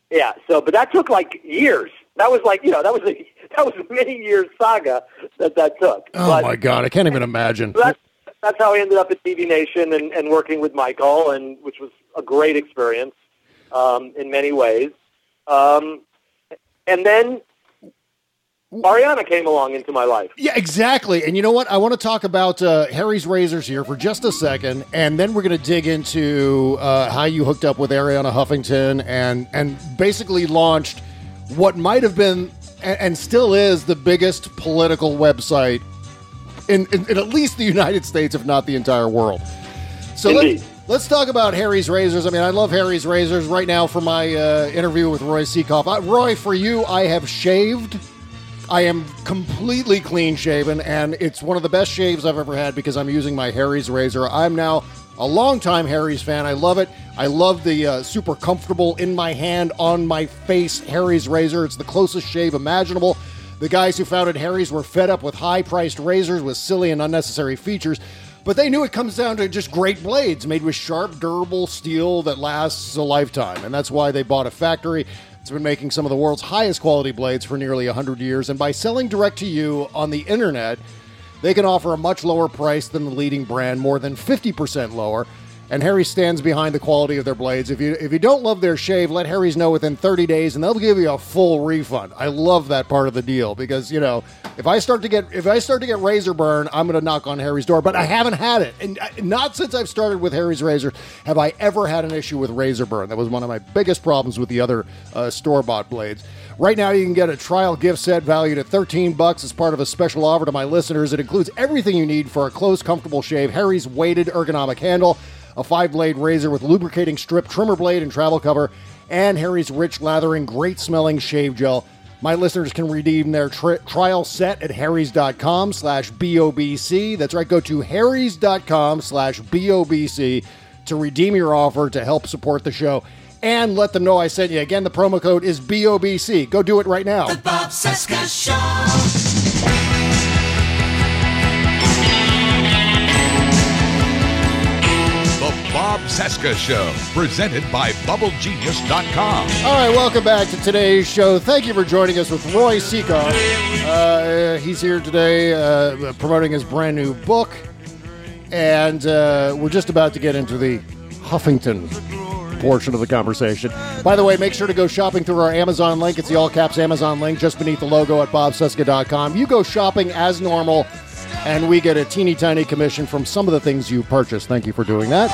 yeah. So, but that took like years. That was like you know that was a that was a many years saga that that took. Oh but my God, I can't even imagine. that's that's how I ended up at TV Nation and, and working with Michael, and which was a great experience um, in many ways. Um, and then Arianna came along into my life. Yeah, exactly. And you know what? I want to talk about uh, Harry's Razors here for just a second, and then we're going to dig into uh, how you hooked up with Arianna Huffington and and basically launched what might have been and, still is the biggest political website in, in, in at least the United States, if not the entire world. So Indeed. let's, let's talk about Harry's Razors. I mean, I love Harry's Razors. Right now, for my uh, interview with Roy Sekoff, uh, Roy, for you, I have shaved. I am completely clean shaven, and it's one of the best shaves I've ever had because I'm using my Harry's razor. I'm now a longtime Harry's fan. I love it. I love the uh, super comfortable in my hand, on my face Harry's razor. It's the closest shave imaginable. The guys who founded Harry's were fed up with high priced razors with silly and unnecessary features, but they knew it comes down to just great blades made with sharp, durable steel that lasts a lifetime. And that's why they bought a factory. It's been making some of the world's highest quality blades for nearly 100 years. And by selling direct to you on the internet, they can offer a much lower price than the leading brand, more than 50% lower. And Harry stands behind the quality of their blades. If you if you don't love their shave, let Harry's know within 30 days and they'll give you a full refund. I love that part of the deal because, you know, if I start to get if I start to get razor burn, I'm going to knock on Harry's door, but I haven't had it. And I- not since I've started with Harry's razor have I ever had an issue with razor burn. That was one of my biggest problems with the other uh, store-bought blades. Right now, you can get a trial gift set valued at 13 bucks as part of a special offer to my listeners. It includes everything you need for a close, comfortable shave: Harry's weighted ergonomic handle, a five-blade razor with lubricating strip, trimmer blade, and travel cover, and Harry's rich, lathering, great-smelling shave gel. My listeners can redeem their tri- trial set at harrys.com slash BOBC. That's right, go to harrys.com slash BOBC to redeem your offer to help support the show and let them know I sent you. Again, the promo code is BOBC. Go do it right now. Bob Cesca Show. Bob Cesca Show, presented by BubbleGenius.com. All right, welcome back to today's show. Thank you for joining us with Roy Sekoff. Uh, he's here today uh, promoting his brand new book, and uh, we're just about to get into the Huffington portion of the conversation. By the way, make sure to go shopping through our Amazon link. It's the all caps Amazon link just beneath the logo at bobcesca.com. You go shopping as normal, and we get a teeny tiny commission from some of the things you purchase. Thank you for doing that.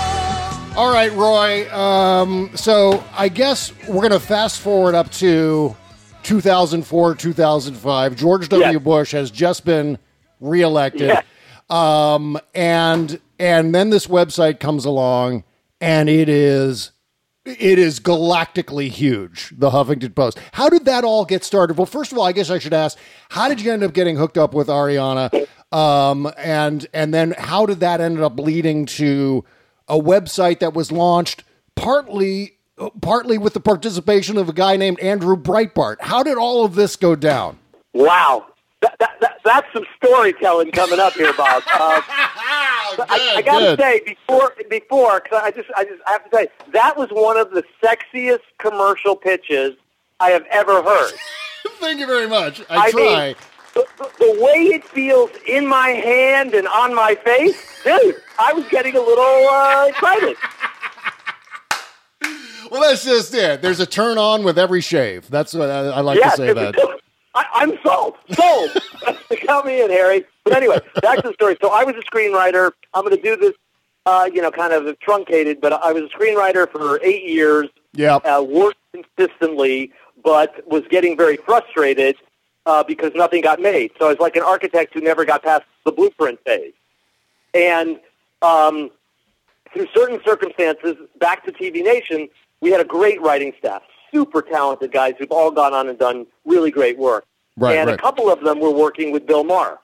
All right, Roy. Um, so I guess we're going to fast forward up to 2004, 2005. George W. Yeah. Bush has just been reelected, Yeah. um, and and then this website comes along, and it is it is galactically huge. The Huffington Post. How did that all get started? Well, first of all, I guess I should ask, how did you end up getting hooked up with Arianna? Um, and and then how did that end up leading to a website that was launched partly partly with the participation of a guy named Andrew Breitbart? How did all of this go down? Wow. That, that, that, that's some storytelling coming up here, Bob. Uh, I, I got to good. say before before cause I just I just I have to say that was one of the sexiest commercial pitches I have ever heard. Thank you very much. I, I try. mean, the, the, the way it feels in my hand and on my face, dude, I was getting a little uh, excited. well, that's just it. There's a turn on with every shave. That's what I, I like yeah, to say that. I, I'm sold. Sold. Count me in, Harry. But anyway, back to the story. So I was a screenwriter. I'm going to do this, uh, you know, kind of truncated, but I was a screenwriter for eight years. Yeah. Uh, worked consistently, but was getting very frustrated uh, because nothing got made. So I was like an architect who never got past the blueprint phase. And um, through certain circumstances, back to TV Nation, we had a great writing staff, super talented guys who've all gone on and done really great work. Right, and right. a couple of them were working with Bill Maher.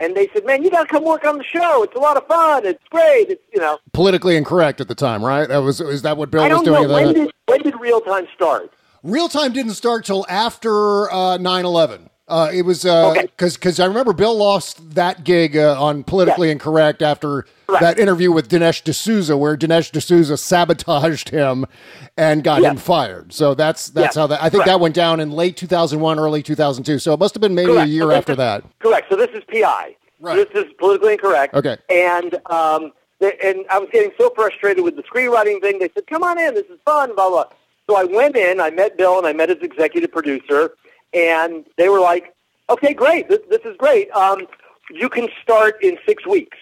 And they said, "Man, you got to come work on the show. It's a lot of fun. It's great. It's you know." Politically incorrect at the time, right? That was is that what Bill I was doing? know when did when did real time start. Real time didn't start till after uh, 9/11. Uh, it was because because I remember Bill lost that gig uh, on politically incorrect after that interview with Dinesh D'Souza, where Dinesh D'Souza sabotaged him and got him fired. So that's that's Yes, how that I think correct. that went down in late 2001, early 2002. So it must have been maybe a year So after that. Correct. So this is PI. Right. This is politically incorrect. Okay. And um, and I was getting so frustrated with the screenwriting thing. They said, "Come on in. This is fun." Blah blah. So I went in. I met Bill and I met his executive producer, and they were like, "Okay, great. This, this is great. Um, you can start in six weeks."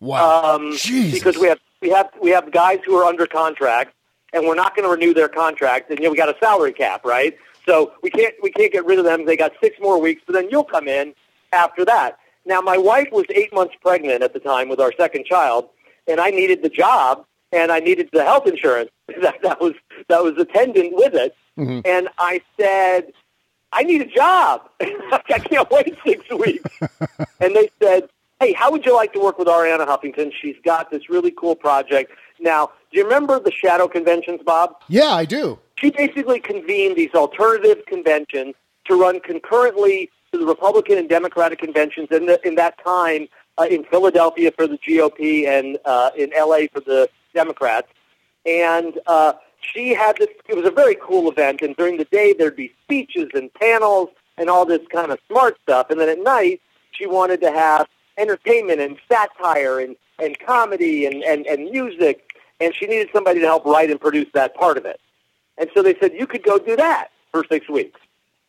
Wow. Um, because we have we have we have guys who are under contract, and we're not going to renew their contract. And you know, we got a salary cap, right? So we can't we can't get rid of them. They got six more weeks, but then you'll come in after that. Now, my wife was eight months pregnant at the time with our second child, and I needed the job and I needed the health insurance that, that was that was attendant with it. And I said, I need a job. I can't wait six weeks. and they said, Hey, how would you like to work with Arianna Huffington? She's got this really cool project. Now, do you remember the shadow conventions, Bob? Yeah, I do. She basically convened these alternative conventions to run concurrently to the Republican and Democratic conventions in, the, in that time uh, in Philadelphia for the GOP and uh, in LA for the Democrats. And uh, she had this, it was a very cool event. And during the day, there'd be speeches and panels and all this kind of smart stuff. And then at night, she wanted to have entertainment and satire and, and comedy and, and, and music. And she needed somebody to help write and produce that part of it. And so they said, you could go do that for six weeks.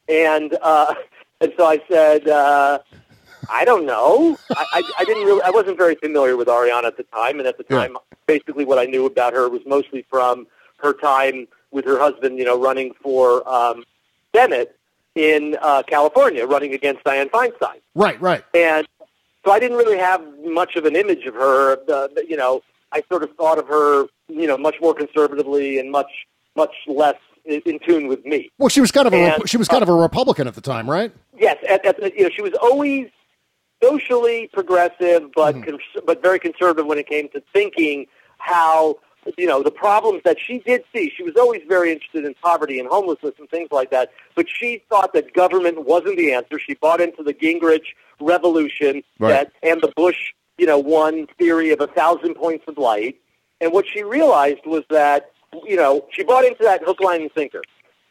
And, uh, and so I said, uh, I don't know. I, I, I didn't really, I wasn't very familiar with Arianna at the time. And at the time, basically what I knew about her was mostly from her time with her husband, you know, running for um, Senate in uh, California, running against Dianne Feinstein. Right, right. And so I didn't really have much of an image of her. Uh, you know, I sort of thought of her, you know, much more conservatively and much, much less in, tune with me. Well, she was kind of a And, she was kind of a Republican at the time, right? Yes, at, at you know, she was always socially progressive, but Mm-hmm. cons- but very conservative when it came to thinking how you know the problems that she did see. She was always very interested in poverty and homelessness and things like that. But she thought that government wasn't the answer. She bought into the Gingrich revolution Right. that and the Bush you know one theory of a thousand points of light. And what she realized was that you know she bought into that hook, line, and sinker.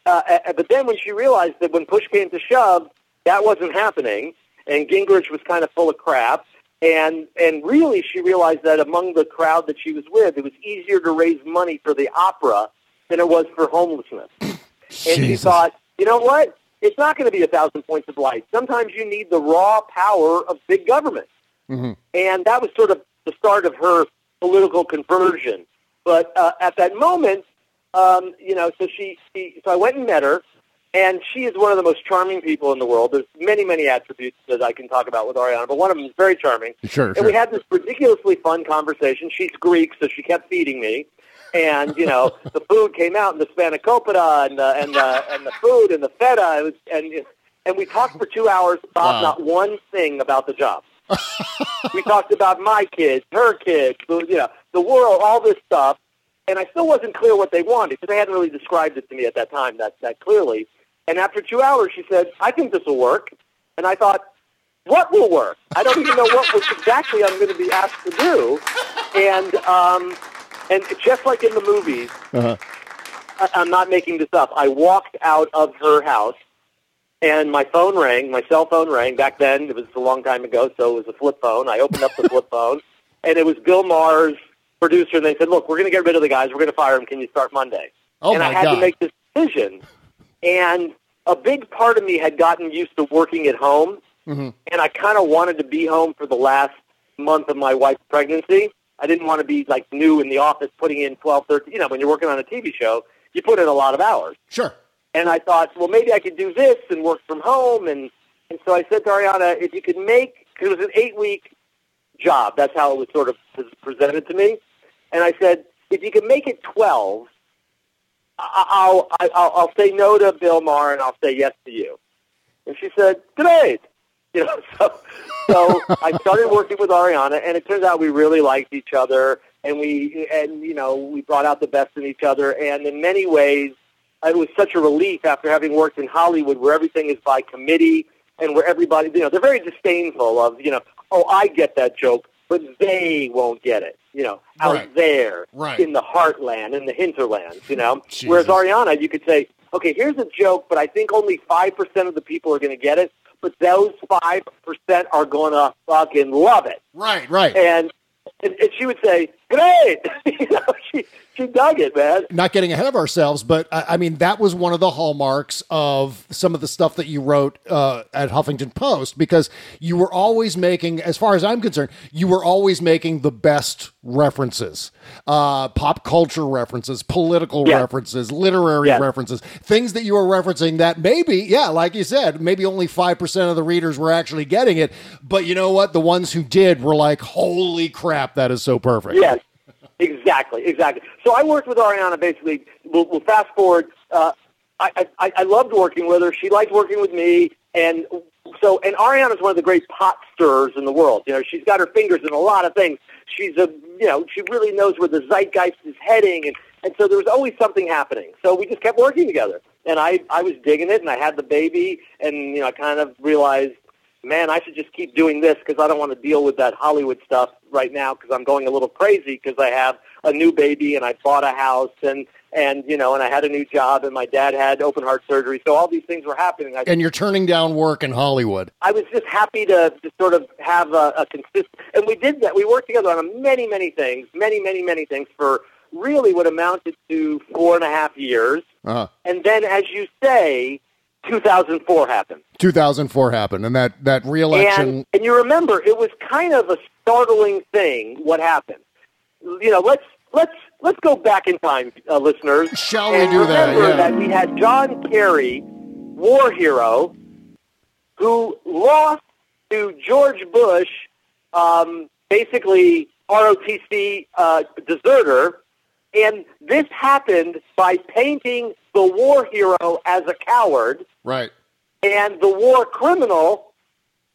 Uh, but then when she realized that when push came to shove, that wasn't happening, and Gingrich was kind of full of crap, and and really she realized that among the crowd that she was with, it was easier to raise money for the opera than it was for homelessness. And she thought, you know what? It's not going to be a thousand points of light. Sometimes you need the raw power of big government. Mhm. And that was sort of the start of her political conversion. But uh, at that moment, um, you know, so she, she, so I went and met her, and she is one of the most charming people in the world. There's many, many attributes that I can talk about with Arianna, but one of them is very charming. Sure, And sure. we had this ridiculously fun conversation. She's Greek, so she kept feeding me. And you know, the food came out, and the spanakopita, and the and the and the food, and the feta, it was, and and we talked for two hours. about Wow. not one thing about the job. we talked about my kids, her kids, the, you know, the world, all this stuff, and I still wasn't clear what they wanted because they hadn't really described it to me at that time that that clearly. And after two hours, she said, "I think this will work," and I thought, "What will work? I don't even know what was exactly I'm going to be asked to do." And um, and just like in the movies, Uh-huh. I, I'm not making this up. I walked out of her house, and my phone rang. My cell phone rang. Back then, it was a long time ago, so it was a flip phone. I opened up the flip phone, and it was Bill Maher's producer. And they said, "Look, we're going to get rid of the guys. We're going to fire him. Can you start Monday?" Oh, and I had God. to make this decision. And a big part of me had gotten used to working at home Mm-hmm. and I kind of wanted to be home for the last month of my wife's pregnancy. I didn't want to be like new in the office, putting in 12, 13. You know, when you're working on a TV show, you put in a lot of hours. Sure. And I thought, well, maybe I could do this and work from home. And, and so I said to Arianna, if you could make, cause it was an eight week job. That's how it was sort of presented to me. And I said, if you could make it 12, I- I'll, I'll, I'll say no to Bill Maher and I'll say yes to you. And she said, great. You know, so, so I started working with Arianna and it turns out we really liked each other and we, and, you know, we brought out the best in each other. And in many ways, it was such a relief after having worked in Hollywood where everything is by committee and where everybody, you know, they're very disdainful of, you know, oh, I get that joke, but they won't get it, you know, out Right. there Right. in the heartland, in the hinterlands, you know. Whereas Arianna, you could say, okay, here's a joke, but I think only 5% of the people are going to get it, but those 5% are going to fucking love it. Right, right. And, and, and she would say, great. you know, she, she dug it, man. not getting ahead of ourselves, but I, I mean that was one of the hallmarks of some of the stuff that you wrote uh, at Huffington Post because you were always making, as far as I'm concerned, you were always making the best references, uh, pop culture references, political Yeah. references, literary Yeah. references, things that you were referencing that maybe, yeah, like you said, maybe only five percent of the readers were actually getting it, but you know what? The ones who did were like, "Holy crap, that is so perfect." Yes, exactly, exactly. So I worked with Arianna. Basically, we'll, we'll fast forward. Uh, I, I I loved working with her. She liked working with me, and so and Arianna is one of the great pot stirrers in the world. You know, she's got her fingers in a lot of things. She's a you know she really knows where the zeitgeist is heading, and and so there was always something happening. So we just kept working together, and I I was digging it, and I had the baby, and you know I kind of realized man, I should just keep doing this because I don't want to deal with that Hollywood stuff right now because I'm going a little crazy because I have a new baby and I bought a house and and you know and I had a new job and my dad had open heart surgery. So all these things were happening. I, And you're turning down work in Hollywood. I was just happy to, to sort of have a, a consistent, and we did that. We worked together on many, many things, many, many, many things for really what amounted to four and a half years. Uh-huh. And then, as you say, 2004 happened. 2004 happened, and that that reelection. And, and you remember, it was kind of a startling thing what happened. You know, let's let's let's go back in time, uh, listeners. Shall we do that? remember Yeah. that we had John Kerry, war hero, who lost to George Bush, um, basically ROTC uh, deserter, and this happened by painting the war hero as a coward right. and the war criminal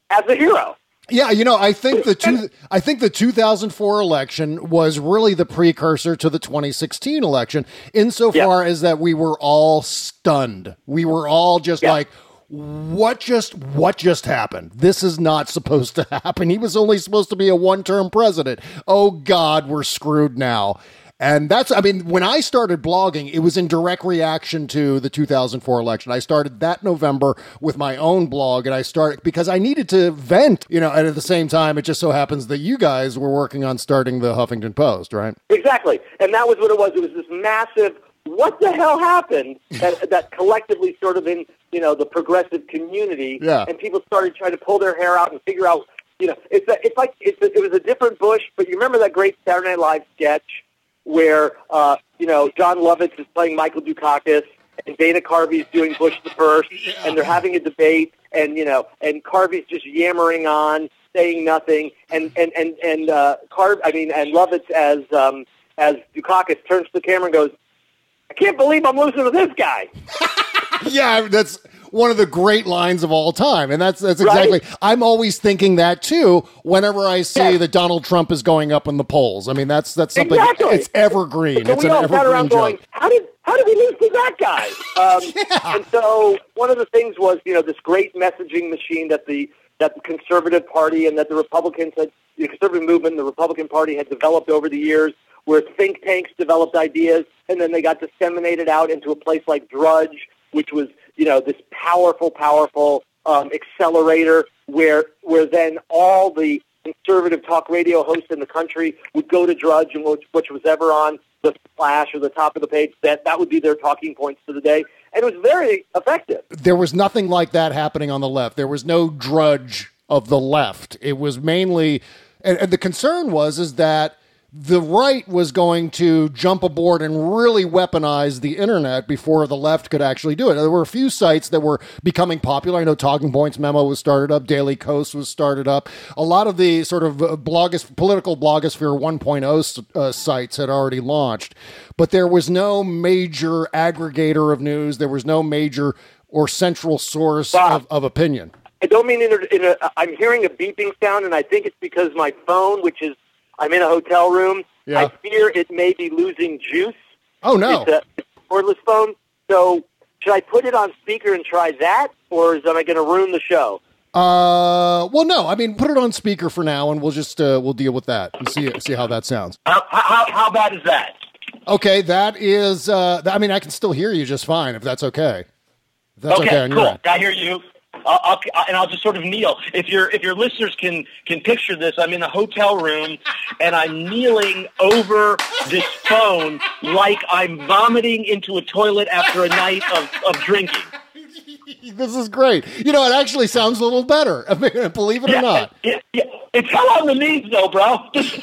as a hero. Yeah, you know, I think the two, I think the 2004 election was really the precursor to the 2016 election, insofar as that we were all stunned. We were all just Yeah. like, "What just what just happened? This is not supposed to happen. He was only supposed to be a one-term president. Oh God, we're screwed now." And that's, I mean, when I started blogging, it was in direct reaction to the 2004 election. I started that November with my own blog, and I started because I needed to vent, you know, and at the same time, it just so happens that you guys were working on starting the Huffington Post, right? Exactly. And that was what it was. It was this massive, what the hell happened that, that collectively sort of in, you know, the progressive community. Yeah. And people started trying to pull their hair out and figure out, you know, it's, a, it's like, it's a, it was a different Bush, but you remember that great Saturday Night Live sketch where, uh, you know, Jon Lovitz is playing Michael Dukakis and Dana Carvey's doing Bush the first and they're having a debate and, you know, and Carvey's just yammering on, saying nothing and, and, and, and, uh, Carv, I mean, and Lovitz as, um, as Dukakis turns to the camera and goes, I can't believe I'm losing to this guy. yeah, that's one of the great lines of all time, and that's that's Right? exactly. I'm always thinking that too. Whenever I see that Donald Trump is going up in the polls, I mean that's that's something. Exactly. It's evergreen. So it's we an all sat evergreen around joke. going, how did how did we lose to that guy? Um, And so one of the things was, you know, this great messaging machine that the that the conservative party and that the Republicans had, the conservative movement, and the Republican Party had developed over the years, where think tanks developed ideas and then they got disseminated out into a place like Drudge, which was, you know, this powerful, powerful um, accelerator where where then all the conservative talk radio hosts in the country would go to Drudge and which, which was ever on the flash or the top of the page, that that would be their talking points for the day, and it was very effective. There was nothing like that happening on the left. There was no drudge of the left. It was mainly, and, and the concern was is that the right was going to jump aboard and really weaponize the internet before the left could actually do it. There were a few sites that were becoming popular. I know Talking Points Memo was started up, Daily Kos was started up. A lot of the sort of uh, political blogosphere 1.0 uh, sites had already launched, but there was no major aggregator of news. There was no major or central source of, of opinion. I don't mean in a, in a, I'm hearing a beeping sound, and I think it's because my phone, which is I'm in a hotel room. Yeah. I fear it may be losing juice. Oh no! It's a cordless phone. So should I put it on speaker and try that, or is am I going to ruin the show? Uh, well, no. I mean, put it on speaker for now, and we'll just uh, we'll deal with that and see see how that sounds. How, how, how bad is that? Okay, that is. Uh, I mean, I can still hear you just fine if that's okay. If that's okay, your cool. I hear you. I'll, I'll, and I'll just sort of kneel. If your if your listeners can can picture this, I'm in a hotel room and I'm kneeling over this phone like I'm vomiting into a toilet after a night of, of drinking. This is great. You know, it actually sounds a little better. I mean, believe it or not. It, it, it's hell on the knees, though, bro.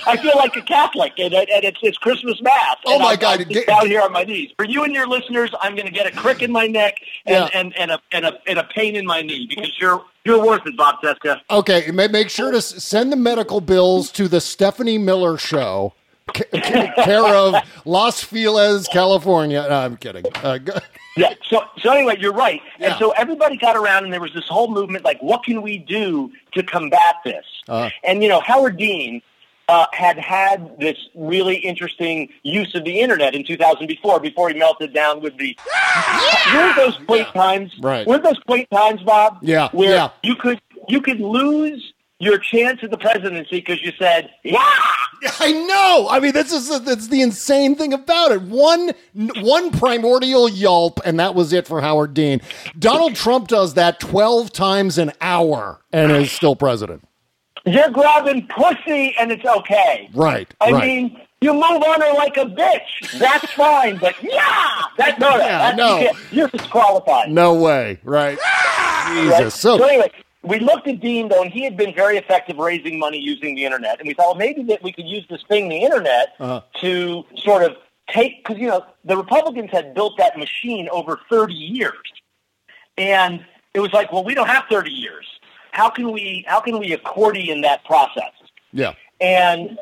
I feel like a Catholic, and, and it's it's Christmas mass. Oh, my I'm, God. I'm just down here on my knees. For you and your listeners, I'm going to get a crick in my neck and, Yeah. and, and, a, and, a, and a pain in my knee because you're you're worth it, Bob Cesca. Okay, make sure to send the medical bills to the Stephanie Miller Show, care of Los Feliz, California. No, I'm kidding. Uh, Yeah. So so anyway, you're right. And so everybody got around, and there was this whole movement like, what can we do to combat this? Uh, And you know, Howard Dean uh, had had this really interesting use of the internet in 2000 before, before he melted down with the. Yeah! Weren't those quaint times? Right. Weren't those quaint times, Bob? Yeah, Where yeah. you could you could lose your chance at the presidency because you said, "Yeah." I know. I mean, this is that's the insane thing about it. One one primordial yelp, and that was it for Howard Dean. Donald Trump does that twelve times an hour and is still president. You're grabbing pussy, and it's okay. Right. I right. mean, you move on her like a bitch. That's fine, but yeah, that no, Yeah, that, no. you're disqualified. no way. Right. Right? Jesus. So, anyway, we looked at Dean though, and he had been very effective raising money using the internet, and we thought, well, maybe that we could use this thing, the internet, Uh-huh. to sort of take because you know the Republicans had built that machine over 30 years, and it was like, well, we don't have 30 years. How can we how can we accordion that process? yeah. and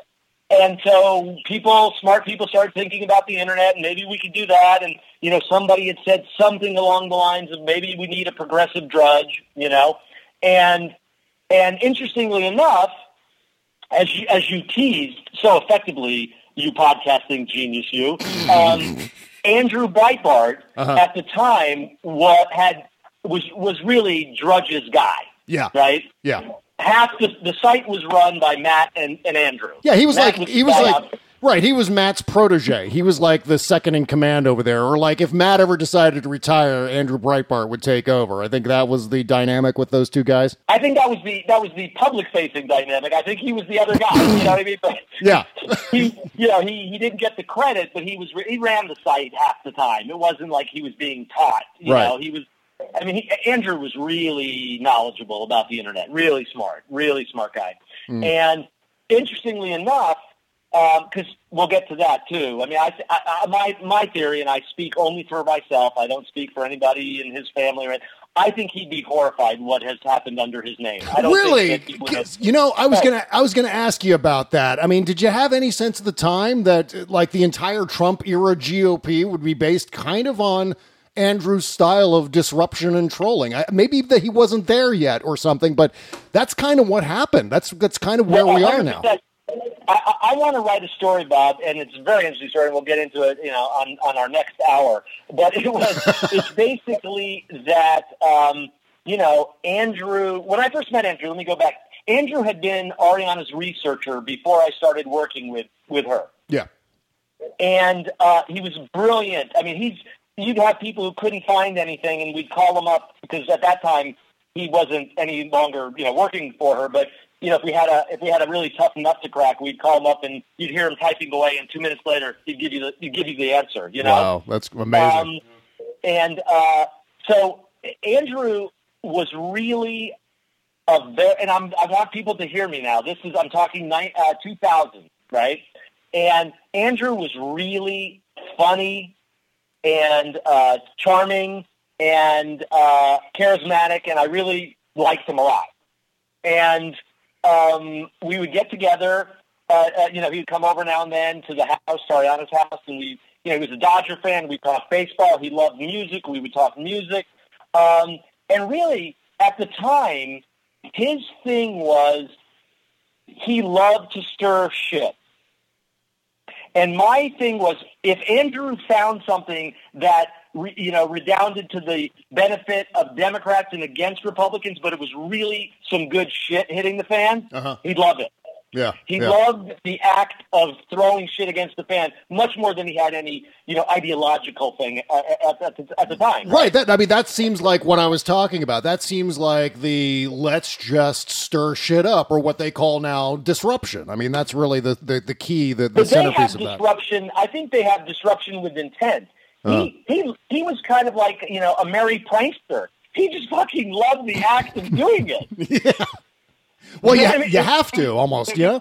and so people smart people started thinking about the internet and maybe we could do that and you know somebody had said something along the lines of maybe we need a progressive drudge you know and and interestingly enough as you, as you teased so effectively you podcasting genius you um, Andrew Breitbart Uh-huh. at the time what had was was really Drudge's guy Yeah. right Yeah. half the, the site was run by Matt and, and Andrew. Yeah, he was Matt like he was like out- right. He was Matt's protege. He was like the second in command over there. Or like if Matt ever decided to retire, Andrew Breitbart would take over. I think that was the dynamic with those two guys. I think that was the that was the public facing dynamic. I think he was the other guy. You know what I mean? But Yeah. he, you know, he, he didn't get the credit, but he was he ran the site half the time. It wasn't like he was being taught. You Right. know, he was. I mean, he, Andrew was really knowledgeable about the internet. Really smart. Really smart guy. Mm. And interestingly enough, Um, because we'll get to that too. I mean, I, I, I, my my theory, and I speak only for myself. I don't speak for anybody in his family. Or I think he'd be horrified what has happened under his name. I don't really? Think that he would have- You know, I was gonna I was gonna ask you about that. I mean, did you have any sense at the time that like the entire Trump era GOP would be based kind of on Andrew's style of disruption and trolling? I, maybe that he wasn't there yet or something, but that's kind of what happened. That's that's kind of where we are now. 100%. I, I, I want to write a story, Bob, and it's a very interesting story, and we'll get into it, you know, on, on our next hour. But it was, it's basically that, um, you know, Andrew, when I first met Andrew, let me go back. Andrew had been Arianna's researcher before I started working with, with her. Yeah. And uh, he was brilliant. I mean, he's, you'd have people who couldn't find anything, and we'd call him up because at that time he wasn't any longer, you know, working for her, but you know, if we had a if we had a really tough nut to crack, we'd call him up and you'd hear him typing away, and two minutes later he'd give you the he'd give you the answer. You know, Wow, that's amazing. um, and uh, so Andrew was really a very, and I'm, I want people to hear me now. This is, I'm talking ni- uh, 2000, right? And Andrew was really funny and uh, charming and uh, charismatic, and I really liked him a lot. And um, we would get together. Uh, uh, you know, he would come over now and then to the house, Arianna's house, and we, you know, he was a Dodger fan. We talked baseball. He loved music. We would talk music. Um, and really, at the time, his thing was he loved to stir shit. And my thing was, if Andrew found something that re, you know redounded to the benefit of Democrats and against Republicans, but it was really some good shit hitting the fan, Uh-huh. he'd love it. Yeah. He yeah. loved the act of throwing shit against the fan much more than he had any, you know, ideological thing at, at, the, at the time. Right. That I mean, that seems like what I was talking about. That seems like the let's just stir shit up, or what they call now disruption. I mean, that's really the the, the key, the, the But they centerpiece of that. disruption. I think they have disruption with intent. Uh. He he he was kind of like you know a merry prankster. He just fucking loved the act of doing it. Well, you, Yeah, I mean, you have to almost, yeah.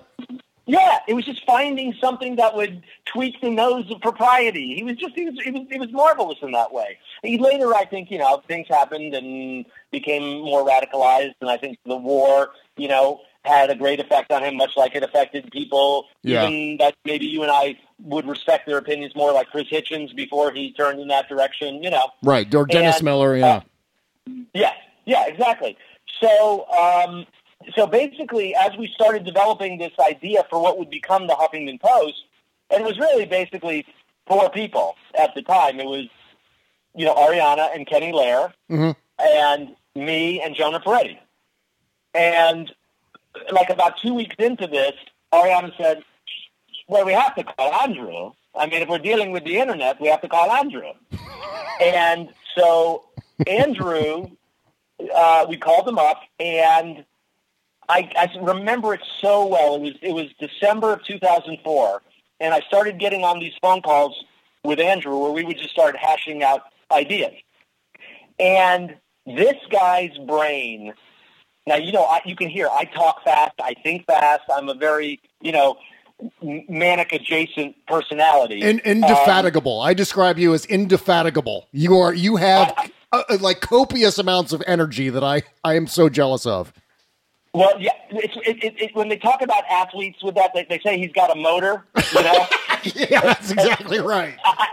Yeah, it was just finding something that would tweak the nose of propriety. He was just he was he was, he was marvelous in that way. He later, I think, you know, things happened and became more radicalized, and I think the war, you know, had a great effect on him, much like it affected people. Yeah. Even that maybe you and I would respect their opinions more, like Chris Hitchens before he turned in that direction. You know. Right. Or Dennis And, Miller, yeah. Yeah, yeah, exactly. So, um, so basically, as we started developing this idea for what would become the Huffington Post, and it was really basically four people at the time. It was, you know, Arianna and Kenny Lerer, Mhm. and me and Jonah Peretti. And like about two weeks into this, Arianna said, "Well, we have to call Andrew. I mean, if we're dealing with the internet, we have to call Andrew." and so Andrew, uh, we called him up, and I, I remember it so well. It was it was December of 2004, and I started getting on these phone calls with Andrew where we would just start hashing out ideas. And this guy's brain. Now you know I, you can hear I talk fast, I think fast. I'm a very you know manic adjacent personality. In, Um, indefatigable. I describe you as indefatigable. You are. You have uh, uh, like copious amounts of energy that I I am so jealous of. Well, yeah, it's, it, it, it, when they talk about athletes with that, they, they say he's got a motor. You know, yeah, that's exactly right. I,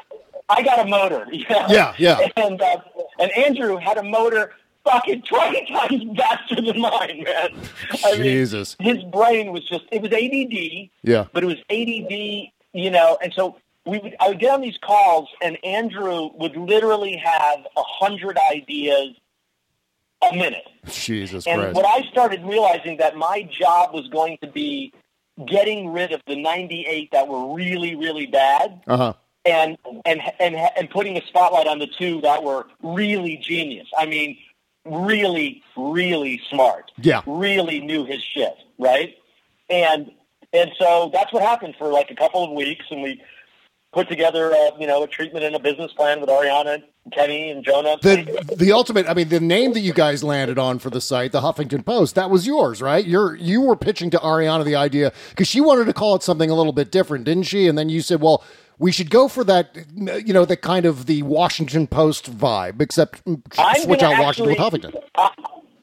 I got a motor. You know? Yeah, yeah. And uh, and Andrew had a motor fucking twenty times faster than mine, man. I Jesus. mean, his brain was just it was ADD, Yeah. but it was ADD, you know, and so. We would, I would get on these calls, and Andrew would literally have a hundred ideas a minute. Jesus And Christ. what I started realizing that my job was going to be getting rid of the 98 that were really, really bad Uh huh. and, and, and, and putting a spotlight on the two that were really genius. I mean, really, really smart. Yeah. Really knew his shit, right? And, and so that's what happened for like a couple of weeks and we put together, a, you know, a treatment and a business plan with Arianna, Kenny, and Jonah. The the ultimate. I mean, the name that you guys landed on for the site, the Huffington Post, that was yours, right? You're you were pitching to Arianna the idea because she wanted to call it something a little bit different, didn't she? And then you said, well. We should go for that, you know, the kind of the Washington Post vibe, except mm, switch out Washington with Huffington. I,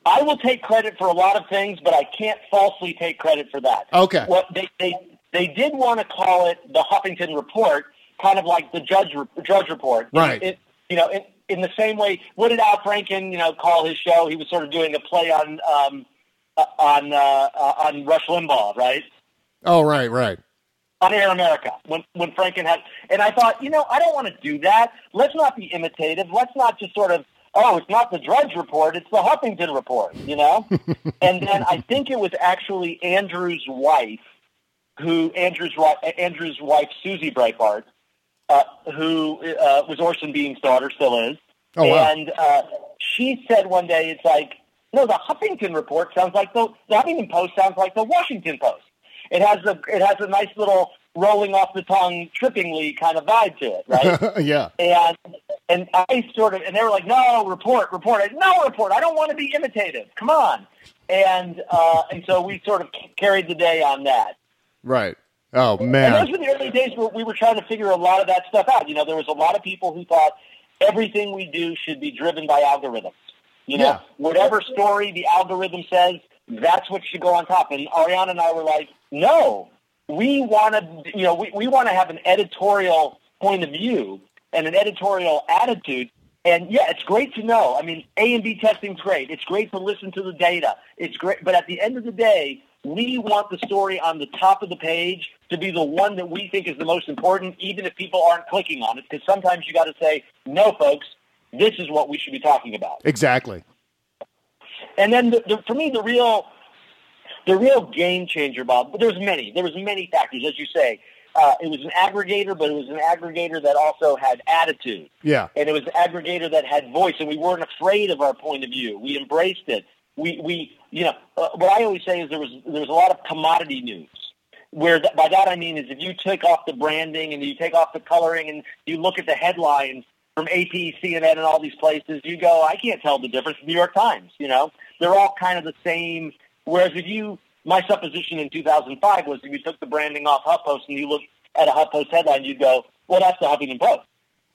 I will take credit for a lot of things, but I can't falsely take credit for that. Okay. What they they, they did want to call it the Huffington Report, kind of like the Drudge Drudge Report. Right. It, you know, in, in the same way, what did Al Franken, you know, call his show? He was sort of doing a play on um, uh, on uh, uh, on Rush Limbaugh, right? Oh, right, right. On Air America when when Franken had, and I thought, you know, I don't want to do that. Let's not be imitative. Let's not just sort of, oh, it's not the Drudge Report, it's the Huffington Report, you know. and then I think it was actually Andrew's wife, who Andrew's Andrew's wife Susie Breitbart, uh, who uh, was Orson Bean's daughter, still is. Oh, wow. And uh, she said one day, it's like, no, the Huffington Report sounds like the the Huffington Post sounds like the Washington Post. It has a it has a nice little rolling off the tongue, trippingly kind of vibe to it, right? yeah. And and I sort of and they were like, no report, report, I, no report. I don't want to be imitative. Come on. And uh, and so we sort of carried the day on that. Right. Oh man. And those were the early days where we were trying to figure a lot of that stuff out. You know, there was a lot of people who thought everything we do should be driven by algorithms. You know, Yeah. whatever story the algorithm says, that's what should go on top. And Arianna and I were like, no, we want to, you know, we, we want to have an editorial point of view and an editorial attitude. And yeah, it's great to know. I mean, A and B testing's great. It's great to listen to the data. It's great. But at the end of the day, we want the story on the top of the page to be the one that we think is the most important, even if people aren't clicking on it. Because sometimes you got to say, no, folks, this is what we should be talking about. Exactly. And then the, the, for me, the real the real game changer, Bob. But There's many. There was many factors, as you say. Uh, it was an aggregator, but it was an aggregator that also had attitude, Yeah. and it was an aggregator that had voice, and we weren't afraid of our point of view. We embraced it. We, we, you know, uh, what I always say is there was there was a lot of commodity news. Where th- by that I mean is if you take off the branding and you take off the coloring and you look at the headlines from AP, CNN, and all these places, you go, I can't tell the difference. New York Times, you know, they're all kind of the same. Whereas if you, my supposition in 2005 was if you took the branding off HuffPost and you look at a HuffPost headline, you'd go, well, that's the Huffington Post.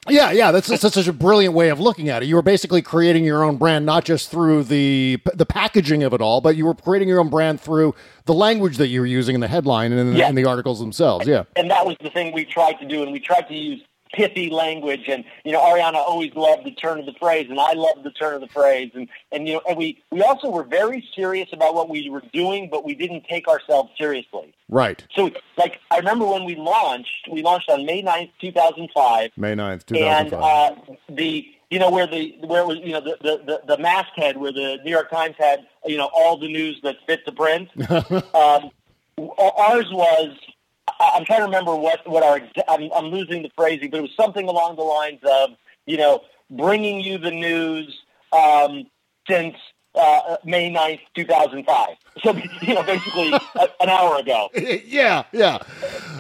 Yeah, yeah, that's, that's such a brilliant way of looking at it. You were basically creating your own brand, not just through the the packaging of it all, but you were creating your own brand through the language that you were using in the headline and in, Yeah. in the articles themselves. Yeah, and that was the thing we tried to do, and we tried to use pithy language. And you know, Arianna always loved the turn of the phrase, and I loved the turn of the phrase. And and you know, and we we also were very serious about what we were doing, but we didn't take ourselves seriously. right. So, like, I remember when we launched, we launched on May 9th, 2005, May 9th, and 2005. uh, the you know where the where it was you know the, the the the masthead where the New York Times had you know all the news that fit the print. um, ours was I'm trying to remember what what our I'm, I'm losing the phrasing, but it was something along the lines of you know bringing you the news um, since uh, May 9th, 2005. So you know basically a, an hour ago. yeah, yeah.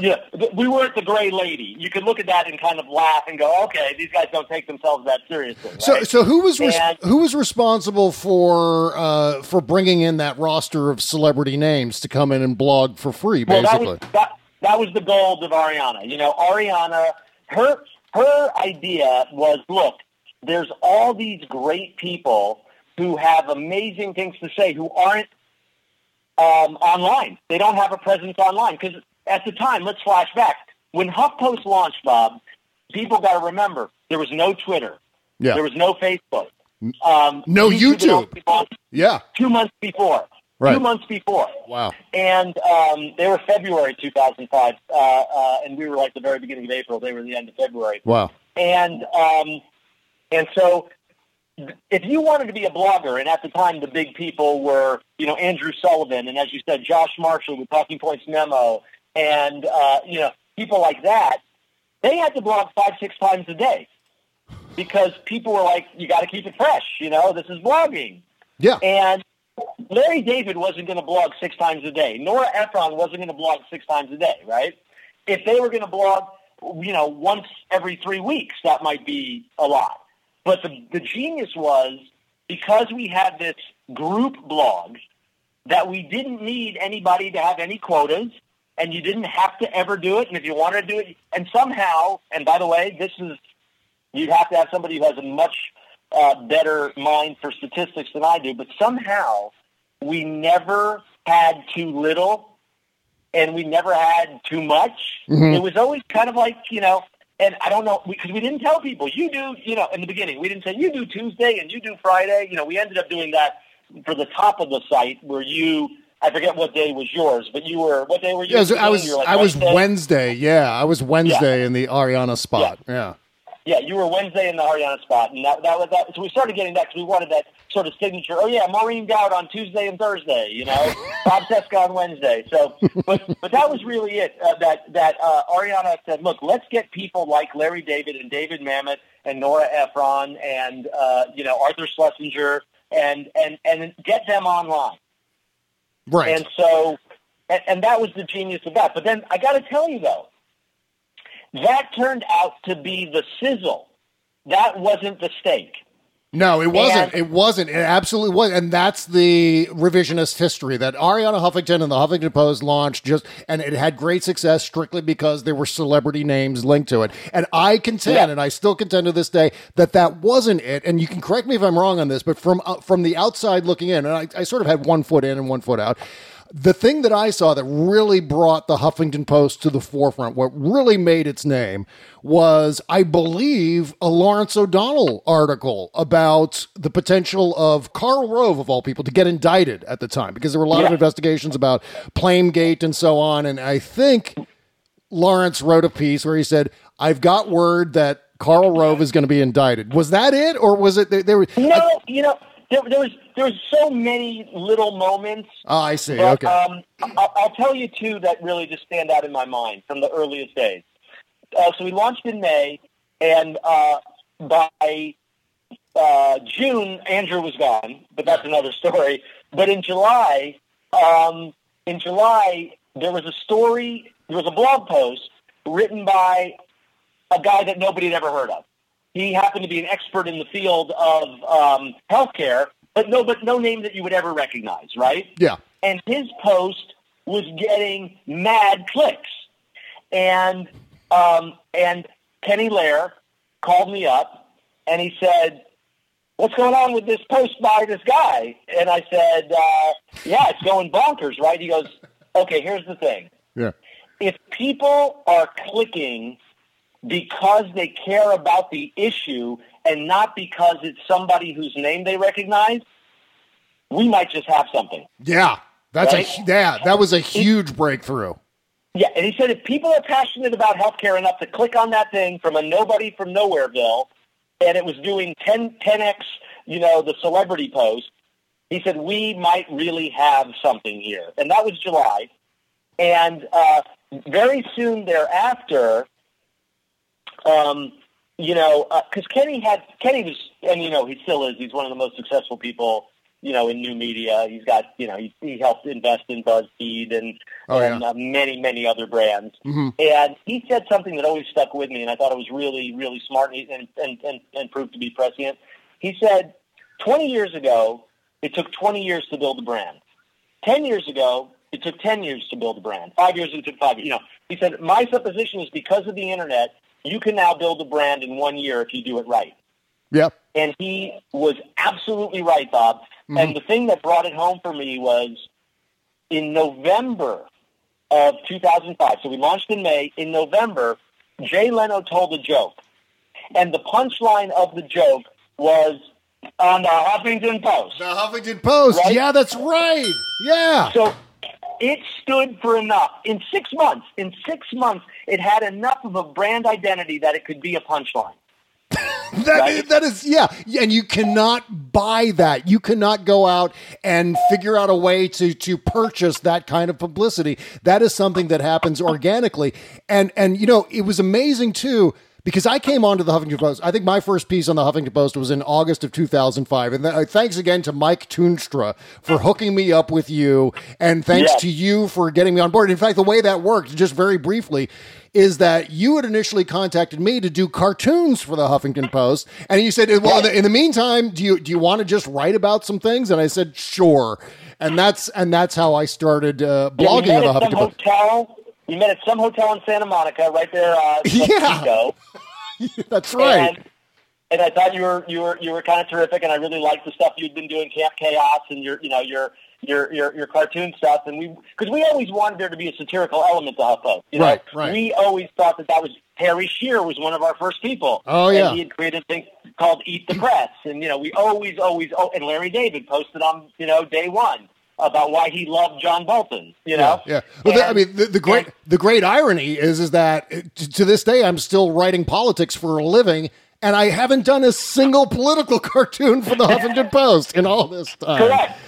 Yeah, we weren't the gray lady. You could look at that and kind of laugh and go, "Okay, these guys don't take themselves that seriously." So, right? so who was res- And- who was responsible for uh, for bringing in that roster of celebrity names to come in and blog for free? Well, that Basically, was that, that was the gold of Arianna. You know, Arianna, her her idea was, look, there's all these great people who have amazing things to say who aren't um, online. They don't have a presence online because at the time, let's flash back when HuffPost launched, Bob. People got to remember there was no Twitter, yeah, there was no Facebook, um, no had YouTube. yeah, two months before. Right. Two months before wow, and um, they were February 2005, uh, uh, and we were like the very beginning of April. They were the end of February, wow, and um, and so if you wanted to be a blogger, and at the time the big people were, you know, Andrew Sullivan, and as you said, Josh Marshall with Talking Points Memo, and uh, you know, people like that, they had to blog five, six times a day because people were like, you got to keep it fresh. You know, this is blogging. yeah, And Larry David wasn't going to blog six times a day. Nora Ephron wasn't going to blog six times a day, right? If they were going to blog, you know, once every three weeks, that might be a lot. But the, the genius was because we had this group blog that we didn't need anybody to have any quotas and you didn't have to ever do it. And if you wanted to do it, and somehow, and by the way, this is, you'd have to have somebody who has a much uh, better mind for statistics than I do, but somehow we never had too little and we never had too much. Mhm. It was always kind of like, you know, and I don't know, because we, didn't tell people, you do, you know, in the beginning, we didn't say, you do Tuesday and you do Friday. You know, we ended up doing that for the top of the site where you, I forget what day was yours, but you were, what day were you? Yeah, I was You were like I was Wednesday? Wednesday. Yeah, I was Wednesday in the Arianna spot. Yeah. Yeah, you were Wednesday in the Arianna spot, and that, that was that. So we started getting that because we wanted that sort of signature. Oh yeah, Maureen Dowd on Tuesday and Thursday, you know, Bob Cesca on Wednesday. So, but but that was really it. Uh, that that uh, Arianna said, look, let's get people like Larry David and David Mamet and Nora Ephron and uh, you know Arthur Schlesinger and and and get them online. Right. And so, and, and that was the genius of that. But then I got to tell you though, that turned out to be the sizzle. That wasn't the steak. No, it wasn't. And- it wasn't. It absolutely was, and that's the revisionist history that Arianna Huffington and the Huffington Post launched. Just and it had great success strictly because there were celebrity names linked to it. And I contend, Yeah. and I still contend to this day, that that wasn't it. And you can correct me if I'm wrong on this, but from uh, from the outside looking in, and I, I sort of had one foot in and one foot out. The thing that I saw that really brought the Huffington Post to the forefront, what really made its name, was, I believe, a Lawrence O'Donnell article about the potential of Karl Rove, of all people, to get indicted at the time, because there were a lot of investigations about Plamegate and so on. And I think Lawrence wrote a piece where he said, I've got word that Karl Rove is going to be indicted. Was that it? Or was it, there, there was, No, you know, there, there was there was so many little moments. oh, I see. But, okay. um, I'll, I'll tell you two that really just stand out in my mind from the earliest days. Uh, so we launched in May, and uh, by uh, June, Andrew was gone, but that's another story. But in July, um, in July, there was a story. There was a blog post written by a guy that nobody had ever heard of. He happened to be an expert in the field of um, healthcare, but no, but no name that you would ever recognize, right? yeah. and his post was getting mad clicks. And um, and Kenny Lerer called me up and he said, "What's going on with this post by this guy?" And I said, uh, "Yeah, it's going bonkers, right?" He goes, "Okay, here's the thing: Yeah. if people are clicking because they care about the issue and not because it's somebody whose name they recognize, we might just have something." Yeah. That's Right? a, yeah, that was a huge breakthrough. Yeah, and he said if people are passionate about healthcare enough to click on that thing from a nobody from nowhereville, and it was doing 10, 10x, you know, the celebrity post, he said we might really have something here, and that was July, and uh, very soon thereafter, um, you know, because Kenny had Kenny was, and you know, he still is. He's one of the most successful people, you know, in new media. He's got, you know, he, he helped invest in BuzzFeed and Oh, and uh, many, many other brands. Mhm. And he said something that always stuck with me, and I thought it was really, really smart and, and, and, and, and proved to be prescient. He said, 20 years ago, it took 20 years to build a brand. 10 years ago, it took 10 years to build a brand. Five years, it took five years. You know, he said, my supposition is because of the internet, you can now build a brand in one year if you do it right. Yep. And he was absolutely right, Bob. Mhm. And the thing that brought it home for me was in November of 2005. So we launched in May. In November, Jay Leno told a joke. And the punchline of the joke was on the Huffington Post. The Huffington Post. Right? Yeah, that's right. Yeah. So it stood for enough. In six months, in six months, it had enough of a brand identity that it could be a punchline. That is, that is yeah, Yeah, and you cannot buy that. You cannot go out and figure out a way to to purchase that kind of publicity. That is something that happens organically. And and you know, it was amazing too because I came onto the Huffington Post. I think my first piece on the Huffington Post was in August of 2005. And th- thanks again to Mike Toonstra for hooking me up with you and thanks Yes. to you for getting me on board. In fact, the way that worked, just very briefly, is that you had initially contacted me to do cartoons for the Huffington Post, and you said, "Well, in the, meantime, do you do you want to just write about some things?" And I said, "Sure." And that's and that's how I started uh, blogging of the Huffington Post. hotel. We met at some hotel in Santa Monica, right there. Uh, Yeah. That's right. And, and I thought you were you were you were kind of terrific, and I really liked the stuff you'd been doing, Camp Chaos, and your you know your your your, your cartoon stuff. And we because we always wanted there to be a satirical element to HuffPo. You know? Right, right. We always thought that that was Harry Shearer was one of our first people. Oh, yeah. And he had created a thing called Eat the Press, and you know we always always oh, and Larry David posted on you know day one about why he loved John Bolton. You know. Yeah. Well, the, I mean, the, the great the great irony is is that to, this day I'm still writing politics for a living, and I haven't done a single political cartoon for the Huffington Post in all this time. Correct.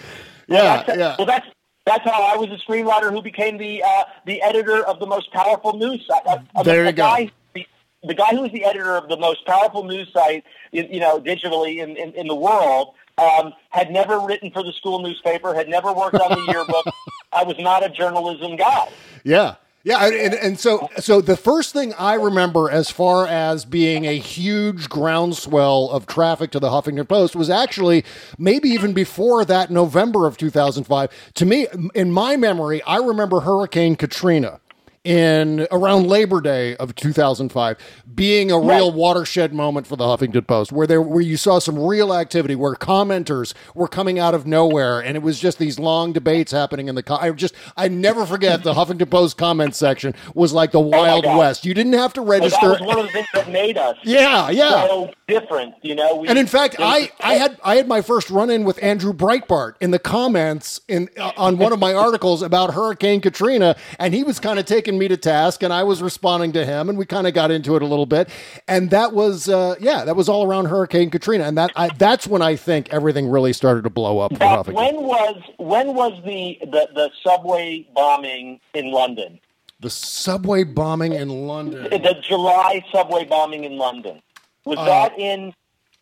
Yeah, that's, yeah. Well, that's that's how I was a screenwriter who became the uh, the editor of the most powerful news site. Uh, uh, There the you go. Guy, the, the guy who was the editor of the most powerful news site, you, you know, digitally in, in, in the world Um, had never written for the school newspaper. Had never worked on the yearbook. I was not a journalism guy. Yeah. Yeah, and, and so so the first thing I remember as far as being a huge groundswell of traffic to the Huffington Post was actually maybe even before that November of 2005. To me, in my memory, I remember Hurricane Katrina in around Labor Day of 2005 being a real watershed moment for the Huffington Post where there where you saw some real activity where commenters were coming out of nowhere and it was just these long debates happening in the co- I just I never forget the Huffington Post comment section was like the Wild God. West you didn't have to register that was one of the things that made us Yeah, yeah. so different. You know, we, and in fact, I, I had I had my first run in with Andrew Breitbart in the comments in uh, on one of my articles about Hurricane Katrina, and he was kind of taking me to task, and I was responding to him, and we kind of got into it a little bit, and that was uh, yeah, that was all around Hurricane Katrina, and that I, that's when I think everything really started to blow up But when was when was the, the, the subway bombing in London? the subway bombing in London. The July subway bombing in London was Uh, that in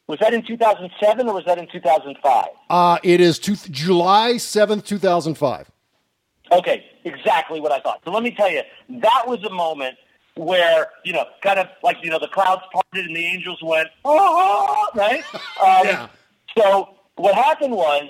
was that in 2007 or was that in 2005? Uh, it is two, July seventh, two thousand five. Okay, exactly what I thought. So let me tell you, that was a moment where you know, kind of like you know, the clouds parted and the angels went, oh, right? Um, Yeah. So what happened was,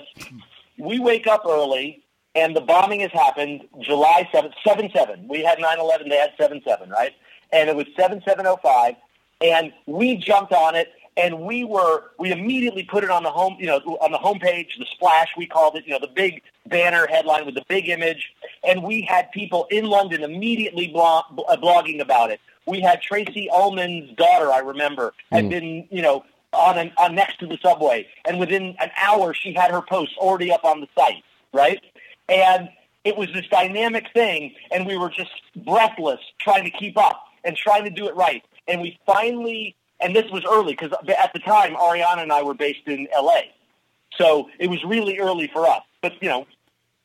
we wake up early, and the bombing has happened July seventh, seven seven. We had 9-11, They had seven seven, right? And it was seven seven oh five, and we jumped on it. And we were, we immediately put it on the home, you know, on the homepage, the splash, we called it, you know, the big banner headline with the big image. And we had people in London immediately blog, uh, blogging about it. We had Tracey Ullman's daughter, I remember, had mm. been, you know, on, an, on next to the subway. And within an hour, she had her post already up on the site, right? And it was this dynamic thing, and we were just breathless trying to keep up and trying to do it right. And we finally, and this was early because at the time, Arianna and I were based in L.A. So it was really early for us. But, you know,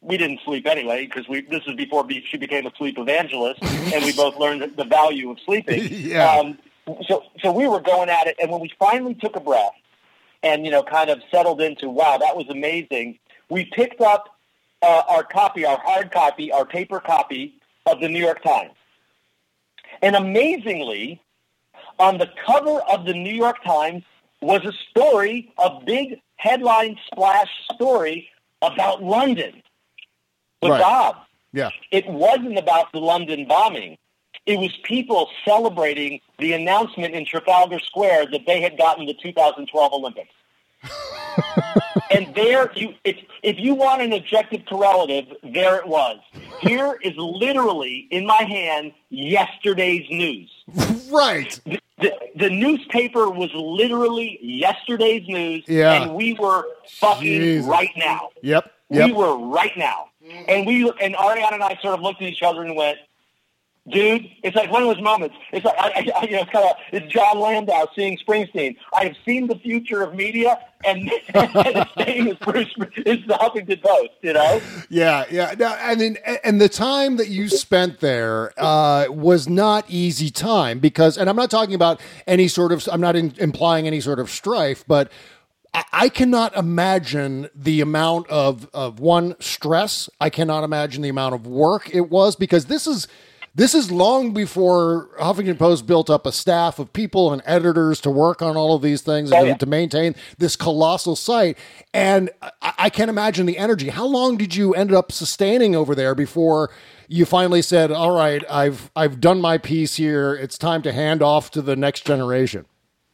we didn't sleep anyway because we this was before she became a sleep evangelist, and we both learned the value of sleeping. Yeah. Um, so so we were going at it, and when we finally took a breath and you know kind of settled into wow that was amazing, we picked up uh, our copy, our hard copy, our paper copy of the New York Times, and amazingly, on the cover of the New York Times was a story, of big headline splash story about London. But Right. Bob, Yeah. it wasn't about the London bombing. It was people celebrating the announcement in Trafalgar Square that they had gotten the 2012 Olympics. and there, you, if, if you want an objective correlative, there it was. Here is literally in my hand yesterday's news. Right. The, the, the newspaper was literally yesterday's news, Yeah. and we were fucking Jesus. right now. Yep. yep. We were right now. And we and Arianna and I sort of looked at each other and went, dude, it's like one of those moments. It's like, I, I, you know, it's kind of, it's Jon Landau seeing Springsteen. I have seen the future of media and, and it's saying is Bruce, it's the Huffington Post, you know? Yeah, yeah. I mean, and the time that you spent there uh, was not easy time because, and I'm not talking about any sort of, I'm not in, implying any sort of strife, but I, I cannot imagine the amount of of one stress. I cannot imagine the amount of work it was because this is. This is long before Huffington Post built up a staff of people and editors to work on all of these things Oh, and yeah. to maintain this colossal site. And I, I can't imagine the energy. How long did you end up sustaining over there before you finally said, "All right, I've I've done my piece here. It's time to hand off to the next generation."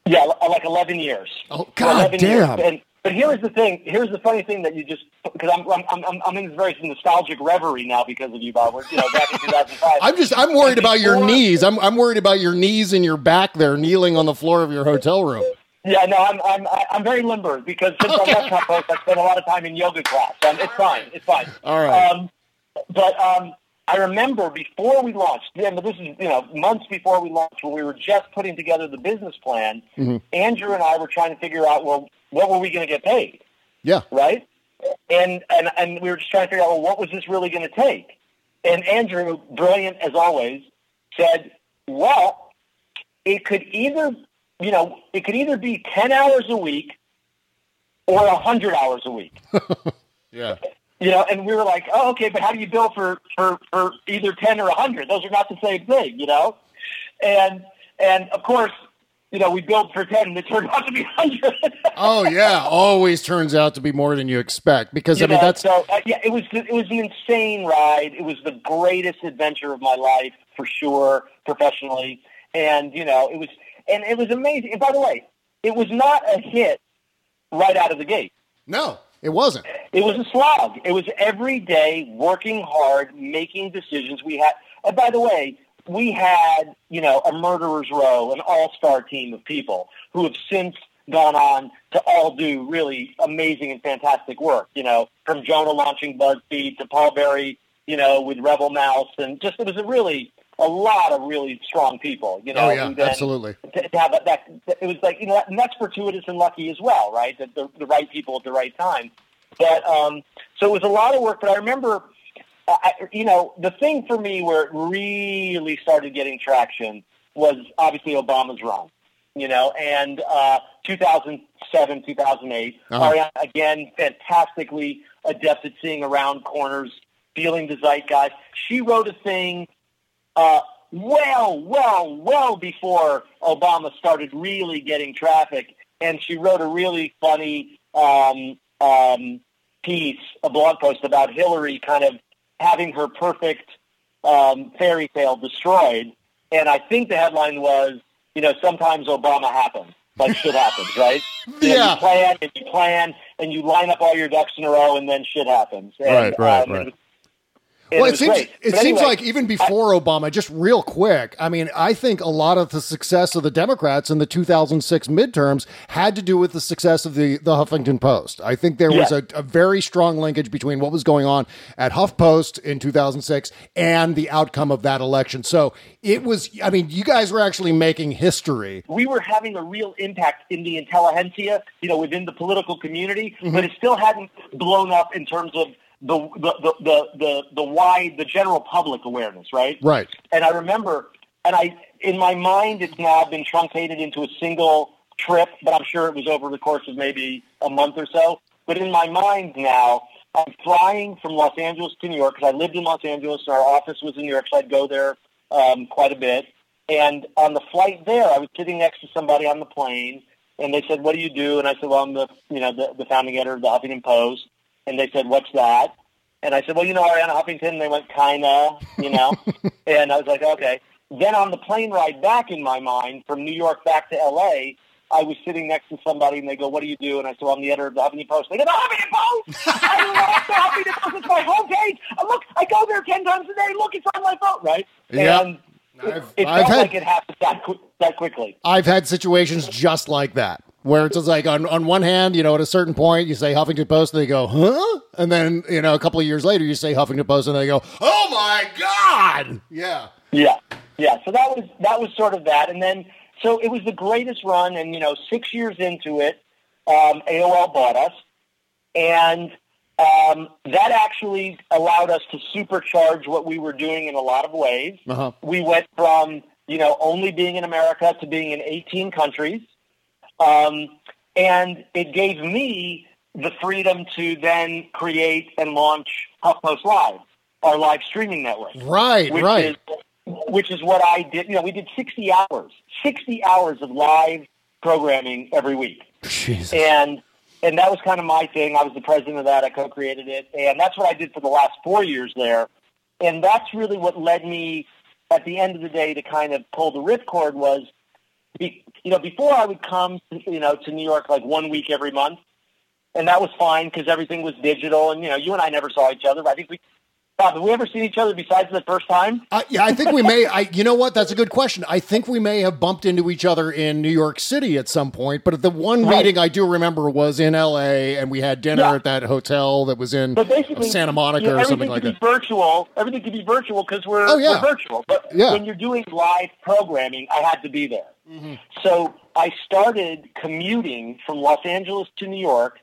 Yeah, like 11 years. Oh, God 11 damn. Years. And, but here's the thing. Here's the funny thing that you just because I'm I'm I'm I'm in this very nostalgic reverie now because of you, Bob. We're, You know, back in 2005. I'm just I'm worried about your knees. I'm I'm worried about your knees and your back there kneeling on the floor of your hotel room. Yeah, no, I'm I'm I'm very limber because since Okay. I left Top Post, I spent a lot of time in yoga class. Um, it's fine. It's fine. All right. Um, but um, I remember before we launched, yeah, but this is you know months before we launched, when we were just putting together the business plan. Mm-hmm. Andrew and I were trying to figure out, well, what were we going to get paid? Yeah. right? And and and we were just trying to figure out, well, what was this really going to take? And Andrew, brilliant as always, said, well, it could either, you know, it could either be ten hours a week, or a hundred hours a week. Yeah. You know, and we were like, oh, okay, but how do you bill for for for either ten or a hundred? Those are not the same thing, you know. And and of course, you know, we built for ten, and it turned out to be hundred. Oh yeah, always turns out to be more than you expect because You I mean know, that's so uh, yeah. It was it was an insane ride. It was the greatest adventure of my life for sure, professionally, and you know it was and it was amazing. And by the way, it was not a hit right out of the gate. no, it wasn't. It was a slog. It was every day working hard, making decisions. We had, and by the way, we had, you know, a murderer's row, an all-star team of people who have since gone on to all do really amazing and fantastic work. You know, from Jonah launching BuzzFeed to Paul Berry, you know, with Rebel Mouse, and just it was a really a lot of really strong people. You know, oh yeah, absolutely. to, to have that, that, it was like you know and that's fortuitous and lucky as well, right? That the, the right people at the right time. But um, so it was a lot of work. But I remember, I, you know, the thing for me where it really started getting traction was obviously Obama's run. You know, and uh, 2007, 2008. Uh-huh. Arianna, again, fantastically adept at seeing around corners, feeling the zeitgeist. She wrote a thing uh, well, well, well before Obama started really getting traffic, and she wrote a really funny um, um, piece, a blog post about Hillary kind of having her perfect um, fairy tale destroyed. And I think the headline was, you know, sometimes Obama happens. Like shit happens, right? You know, Yeah. you plan and you plan and you line up all your ducks in a row, and then shit happens. And, Right, right, um, right. It was- and well, it seems it seems anyway, like even before Obama, just real quick. I mean, I think a lot of the success of the Democrats in the 2006 midterms had to do with the success of the the Huffington Post. I think there was a, a very strong linkage between what was going on at HuffPost in 2006 and the outcome of that election. So it was. I mean, you guys were actually making history. we were having a real impact in the intelligentsia, you know, within the political community, Mm-hmm. but it still hadn't blown up in terms of the the, the, the, the the wide, the general public awareness, right? Right. And I remember, and I, in my mind, it's now been truncated into a single trip, but I'm sure it was over the course of maybe a month or so. But in my mind now, I'm flying from Los Angeles to New York because I lived in Los Angeles and our office was in New York, so I'd go there um, quite a bit. And on the flight there, I was sitting next to somebody on the plane, and they said, "What do you do?" And I said, "Well, I'm the you know the, the founding editor of the Huffington Post." And they said, "What's that?" And I said, "Well, you know Arianna Huffington." And they went, "Kinda," you know. and I was like, "Okay." Then on the plane ride back, in my mind, from New York back to L.A., I was sitting next to somebody, and they go, "What do you do?" And I said, well, "I'm the editor of the Huffington Post." They go, "The Huffington Post! I love the Huffington Post. It's my homepage. Uh, Look, I go there ten times a day. Look, it's on my phone, right?" Yep. And it, I've- it I've felt had- like it happened that, that quickly. I've had situations just like that. Where it's just like on, on one hand, you know, at a certain point you say Huffington Post and they go, huh? And then, you know, a couple of years later you say Huffington Post and they go, oh my God. Yeah. Yeah, yeah. So that was that was sort of that, and then so it was the greatest run, and you know, six years into it, um, AOL bought us, and um, that actually allowed us to supercharge what we were doing in a lot of ways. Uh-huh. We went from you know only being in America to being in 18 countries, um, and it gave me the freedom to then create and launch HuffPost Live, our live streaming network Right, which right. Is, which is what I did. You know, we did 60 hours, 60 hours of live programming every week. Jesus. And and that was kind of my thing. I was the president of that. I co-created it, and that's what I did for the last four years there. And that's really what led me, at the end of the day, to kind of pull the ripcord. Was, be, you know, before I would come, you know, to New York like one week every month, and that was fine because everything was digital. And you know, you and I never saw each other. But I think we, Bob, have we ever seen each other besides the first time? Uh, yeah, I think we may. I, you know what? That's a good question. I think we may have bumped into each other in New York City at some point. But the one Right. meeting I do remember was in L.A. and we had dinner Yeah. at that hotel that was in Santa Monica you know, or something like that. be virtual. Everything could be virtual because we're, Oh, yeah. we're virtual. But Yeah. when you're doing live programming, I had to be there. Mm-hmm. So I started commuting from Los Angeles to New York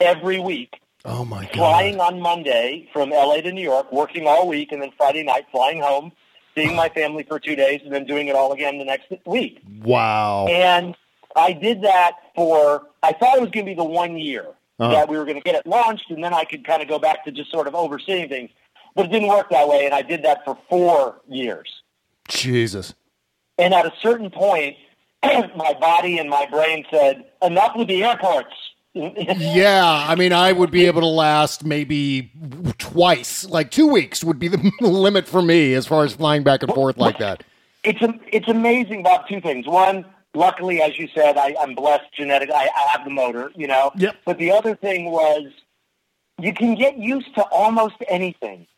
every week, Oh my God. flying on Monday from LA to New York, working all week, and then Friday night flying home, seeing my family for two days, and then doing it all again the next week. Wow. And I did that for, I thought it was going to be the one year Uh-huh. that we were going to get it launched, and then I could kind of go back to just sort of overseeing things. But it didn't work that way, and I did that for four years. Jesus. And at a certain point, my body and my brain said, enough with the airports. Yeah, I mean, I would be able to last maybe twice, like two weeks would be the limit for me as far as flying back and forth like that. It's a, it's amazing about two things. One, luckily, as you said, I, I'm blessed genetically. I, I have the motor, you know. Yep. But the other thing was, you can get used to almost anything.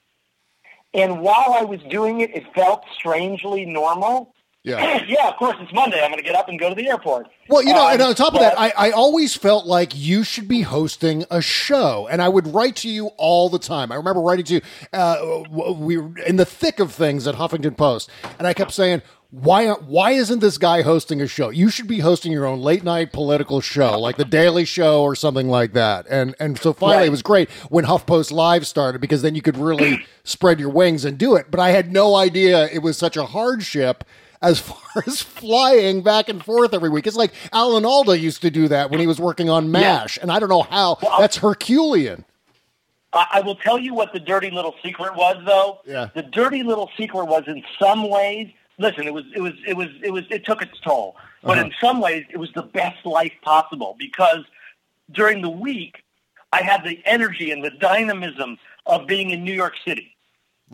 And while I was doing it, it felt strangely normal. Yeah. yeah, of course, it's Monday. I'm going to get up and go to the airport. Well, you know, and Um, on top of that, I, I always felt like you should be hosting a show, and I would write to you all the time. I remember writing to you. Uh, we were in the thick of things at Huffington Post, and I kept saying, "Why? Why isn't this guy hosting a show? You should be hosting your own late night political show, like the Daily Show or something like that." And and so finally, Right. it was great when HuffPost Live started because then you could really spread your wings and do it. But I had no idea it was such a hardship as far as flying back and forth every week. It's like Alan Alda used to do that when he was working on MASH, and I don't know how. That's Herculean. I, I will tell you what the dirty little secret was, though. Yeah. The dirty little secret was, in some ways, listen, it was, it was, it was, it was, it took its toll. But Uh-huh. in some ways, it was the best life possible because during the week, I had the energy and the dynamism of being in New York City.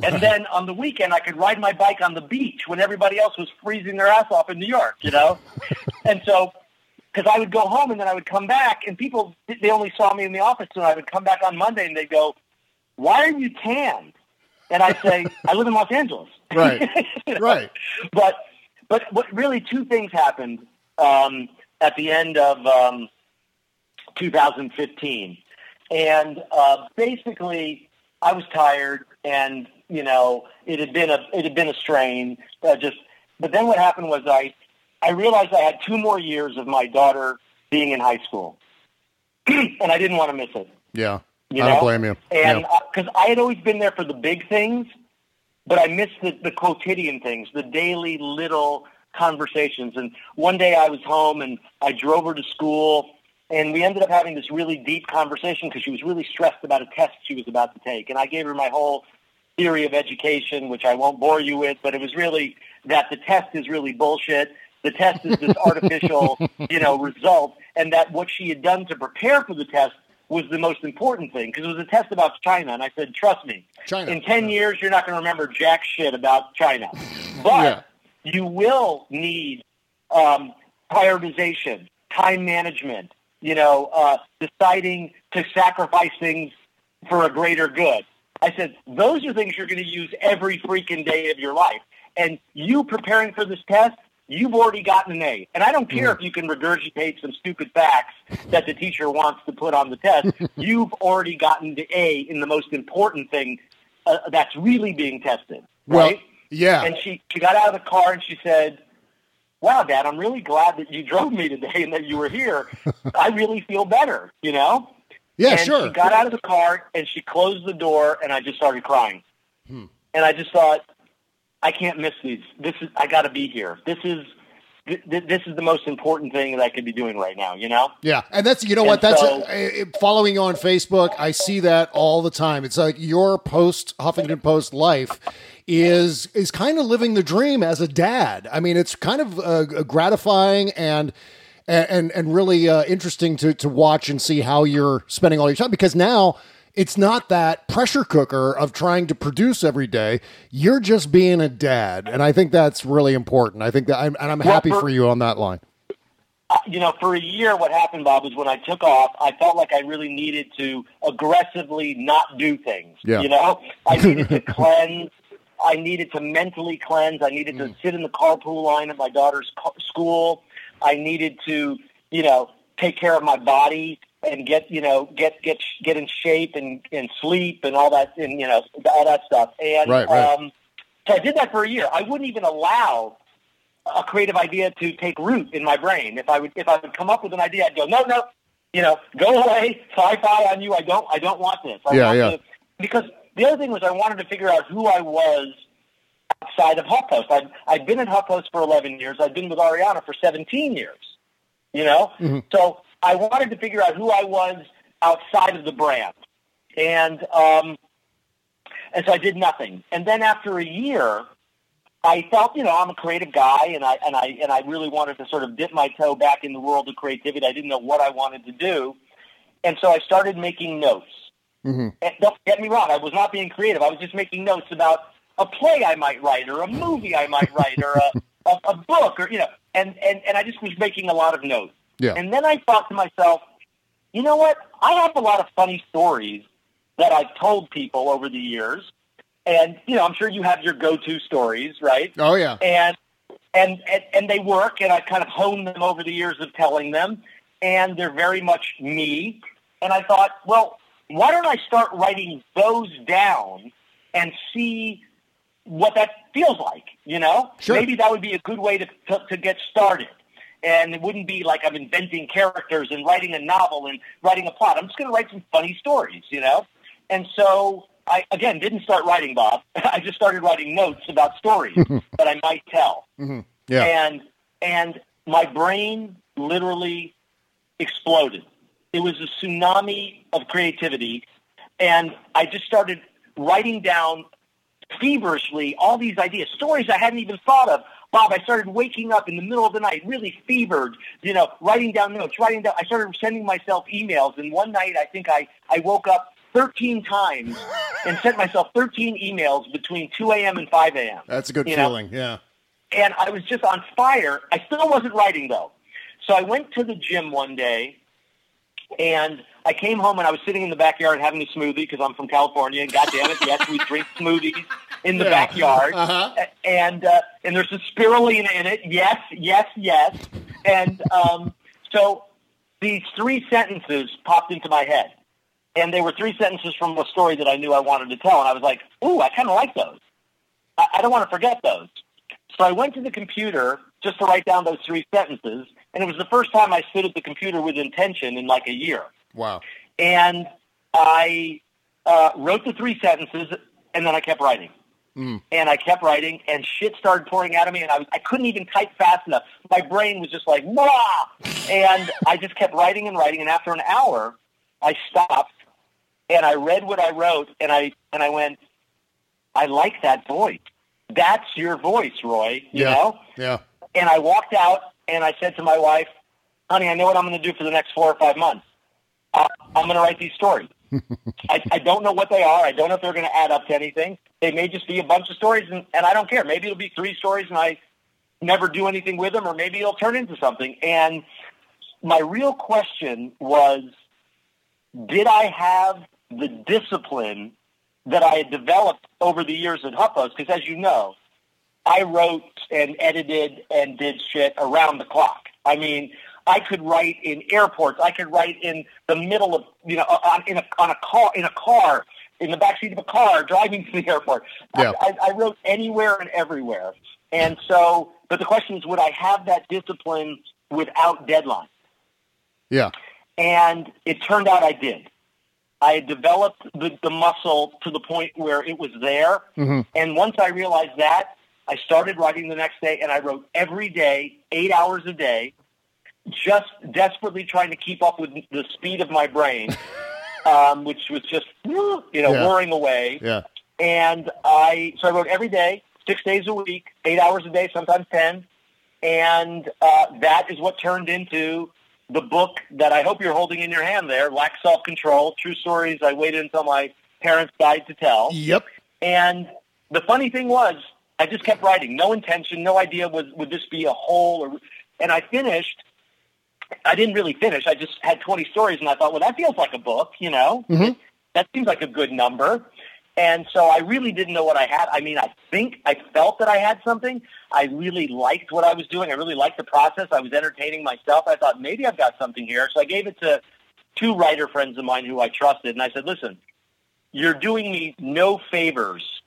And then on the weekend, I could ride my bike on the beach when everybody else was freezing their ass off in New York, you know? and so, because I would go home and then I would come back, and people, they only saw me in the office, and I would come back on Monday and they'd go, Why are you tanned? And I'd say, I live in Los Angeles. Right. Right. But, but, but really, two things happened um, at the end of um, 2015. And uh, basically, I was tired, and you know, it had been a it had been a strain. Uh, just, but then what happened was I I realized I had two more years of my daughter being in high school, and I didn't want to miss it. Yeah. You I don't know? blame you. And Yeah. because I had always been there for the big things, but I missed the, the quotidian things, the daily little conversations. And one day I was home and I drove her to school, and we ended up having this really deep conversation because she was really stressed about a test she was about to take. And I gave her my whole theory of education, which I won't bore you with, but it was really that the test is really bullshit. The test is this artificial, you know, result, and that what she had done to prepare for the test was the most important thing because it was a test about China. And I said, trust me, China. in 10 years, you're not going to remember jack shit about China. But Yeah. you will need um, prioritization, time management, you know, uh, deciding to sacrifice things for a greater good. I said, those are things you're going to use every freaking day of your life. And you preparing for this test, you've already gotten an A. And I don't care if you can regurgitate some stupid facts that the teacher wants to put on the test. you've already gotten the A in the most important thing uh, that's really being tested. Well, Right? yeah. And she, she got out of the car and she said, wow, Dad, I'm really glad that you drove me today and that you were here. I really feel better, you know? Yeah, and sure. She got out of the car and she closed the door and I just started crying. Hmm. And I just thought, I can't miss these. This is, I got to be here. This is, th- th- this is the most important thing that I could be doing right now, you know? Yeah, and that's you know And what that's so- uh, uh, following you on Facebook. I see that all the time. It's like your post Huffington Post life is is kind of living the dream as a dad. I mean, it's kind of uh, gratifying and. And and really uh, interesting to to watch and see how you're spending all your time because now it's not that pressure cooker of trying to produce every day. You're just being a dad, and I think that's really important. I think that I'm and I'm Well, happy for- for you on that line. You know, for a year, what happened, Bob, is when I took off, I felt like I really needed to aggressively not do things. Yeah. You know, I needed to cleanse. I needed to mentally cleanse. I needed Mm. to sit in the carpool line at my daughter's school. I needed to, you know, take care of my body and get, you know, get get get in shape and and sleep and all that, and you know, all that stuff. And Right, right. um, so I did that for a year. I wouldn't even allow a creative idea to take root in my brain. If I would if I would come up with an idea, I'd go, no, no, you know, go away, sci-fi on you. I don't I don't want this. I Yeah, want yeah. to- because the other thing was I wanted to figure out who I was outside of HuffPost. I'd, I've been at HuffPost for 11 years. I've been with Arianna for 17 years. you know? Mhm. So I wanted to figure out who I was outside of the brand. And, um, and so I did nothing. And then after a year, I felt, you know, I'm a creative guy and I, and I, and I really wanted to sort of dip my toe back in the world of creativity. I didn't know what I wanted to do. And so I started making notes. Mm-hmm. And don't get me wrong, I was not being creative. I was just making notes about a play I might write or a movie I might write or a, a, a book or, you know, and, and, and I just was making a lot of notes. Yeah. And then I thought to myself, you know what? I have a lot of funny stories that I've told people over the years. And, you know, I'm sure you have your go-to stories, right? Oh yeah. and and and, and they work and I've kind of honed them over the years of telling them and they're very much me and I thought well why don't I start writing those down and see what that feels like you know? Sure. maybe that would be a good way to, to to get started. And it wouldn't be like I'm inventing characters and writing a novel and writing a plot. I'm just going to write some funny stories you know? And so I again didn't start writing Bob. I just started writing notes about stories that I might tell. Hmm Yeah. and and my brain literally exploded. It was a tsunami of creativity, and I just started writing down feverishly all these ideas, stories I hadn't even thought of. Bob, I started waking up in the middle of the night, really fevered, you know, writing down notes, writing down. I started sending myself emails, and one night I think I, I woke up 13 times and sent myself 13 emails between 2 a.m. and 5 a.m. That's a good you know? feeling. Yeah. and I was just on fire. I still wasn't writing though. So I went to the gym one day and I came home and I was sitting in the backyard having a smoothie because I'm from California and God damn it, yes, we drink smoothies in the Yeah. backyard. Uh-huh. And uh, and there's a spirulina in it. Yes, yes, yes. And um, so these three sentences popped into my head. And they were three sentences from a story that I knew I wanted to tell. And I was like, ooh, I kind of like those. I, I don't want to forget those. So I went to the computer just to write down those three sentences, and it was the first time I stood at the computer with intention in like a year. Wow. And I uh, wrote the three sentences, and then I kept writing. Mm. And I kept writing, and shit started pouring out of me, and I, was, I couldn't even type fast enough. My brain was just like, blah! And I just kept writing and writing, and after an hour, I stopped, and I read what I wrote, and I, and I went, I like that voice. That's your voice, Roy, you yeah. know? Yeah. And I walked out and I said to my wife, honey, I know what I'm going to do for the next four or five months. Uh, I'm going to write these stories. I, I don't know what they are. I don't know if they're going to add up to anything. They may just be a bunch of stories, and, and I don't care. Maybe it'll be three stories and I never do anything with them, or maybe it'll turn into something. And my real question was, did I have the discipline that I had developed over the years at HuffPost? Because as you know, I wrote and edited and did shit around the clock. I mean, I could write in airports. I could write in the middle of, you know, on, in a, on a car, in a car, in the backseat of a car, driving to the airport. Yeah. I, I, I wrote anywhere and everywhere. And so, but the question is, would I have that discipline without deadline? Yeah. And it turned out I did. I had developed the, the muscle to the point where it was there. Mhm. And once I realized that, I started writing the next day, and I wrote every day, eight hours a day, just desperately trying to keep up with the speed of my brain, um, which was just, you know, Yeah. whirring away. Yeah. And I, so I wrote every day, six days a week, eight hours a day, sometimes 10. And uh, that is what turned into the book that I hope you're holding in your hand there, Lacks Self-Control, True Stories I Waited Until My Parents Died to Tell. Yep. And the funny thing was, I just kept writing. No intention, no idea was would this be a whole or and I finished I didn't really finish. I just had 20 stories and I thought, well, that feels like a book, you know? Mhm. That seems like a good number. And so I really didn't know what I had. I mean, I think I felt that I had something. I really liked what I was doing. I really liked the process. I was entertaining myself. I thought maybe I've got something here. So I gave it to two writer friends of mine who I trusted. And I said, listen, you're doing me no favors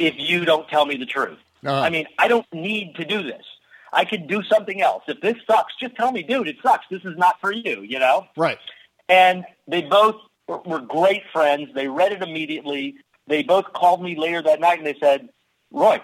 if you don't tell me the truth. Uh-huh. I mean, I don't need to do this. I could do something else. If this sucks, just tell me, dude, it sucks. This is not for you, you know? Right. And they both were- great friends. They read it immediately. They both called me later that night and they said, Roy,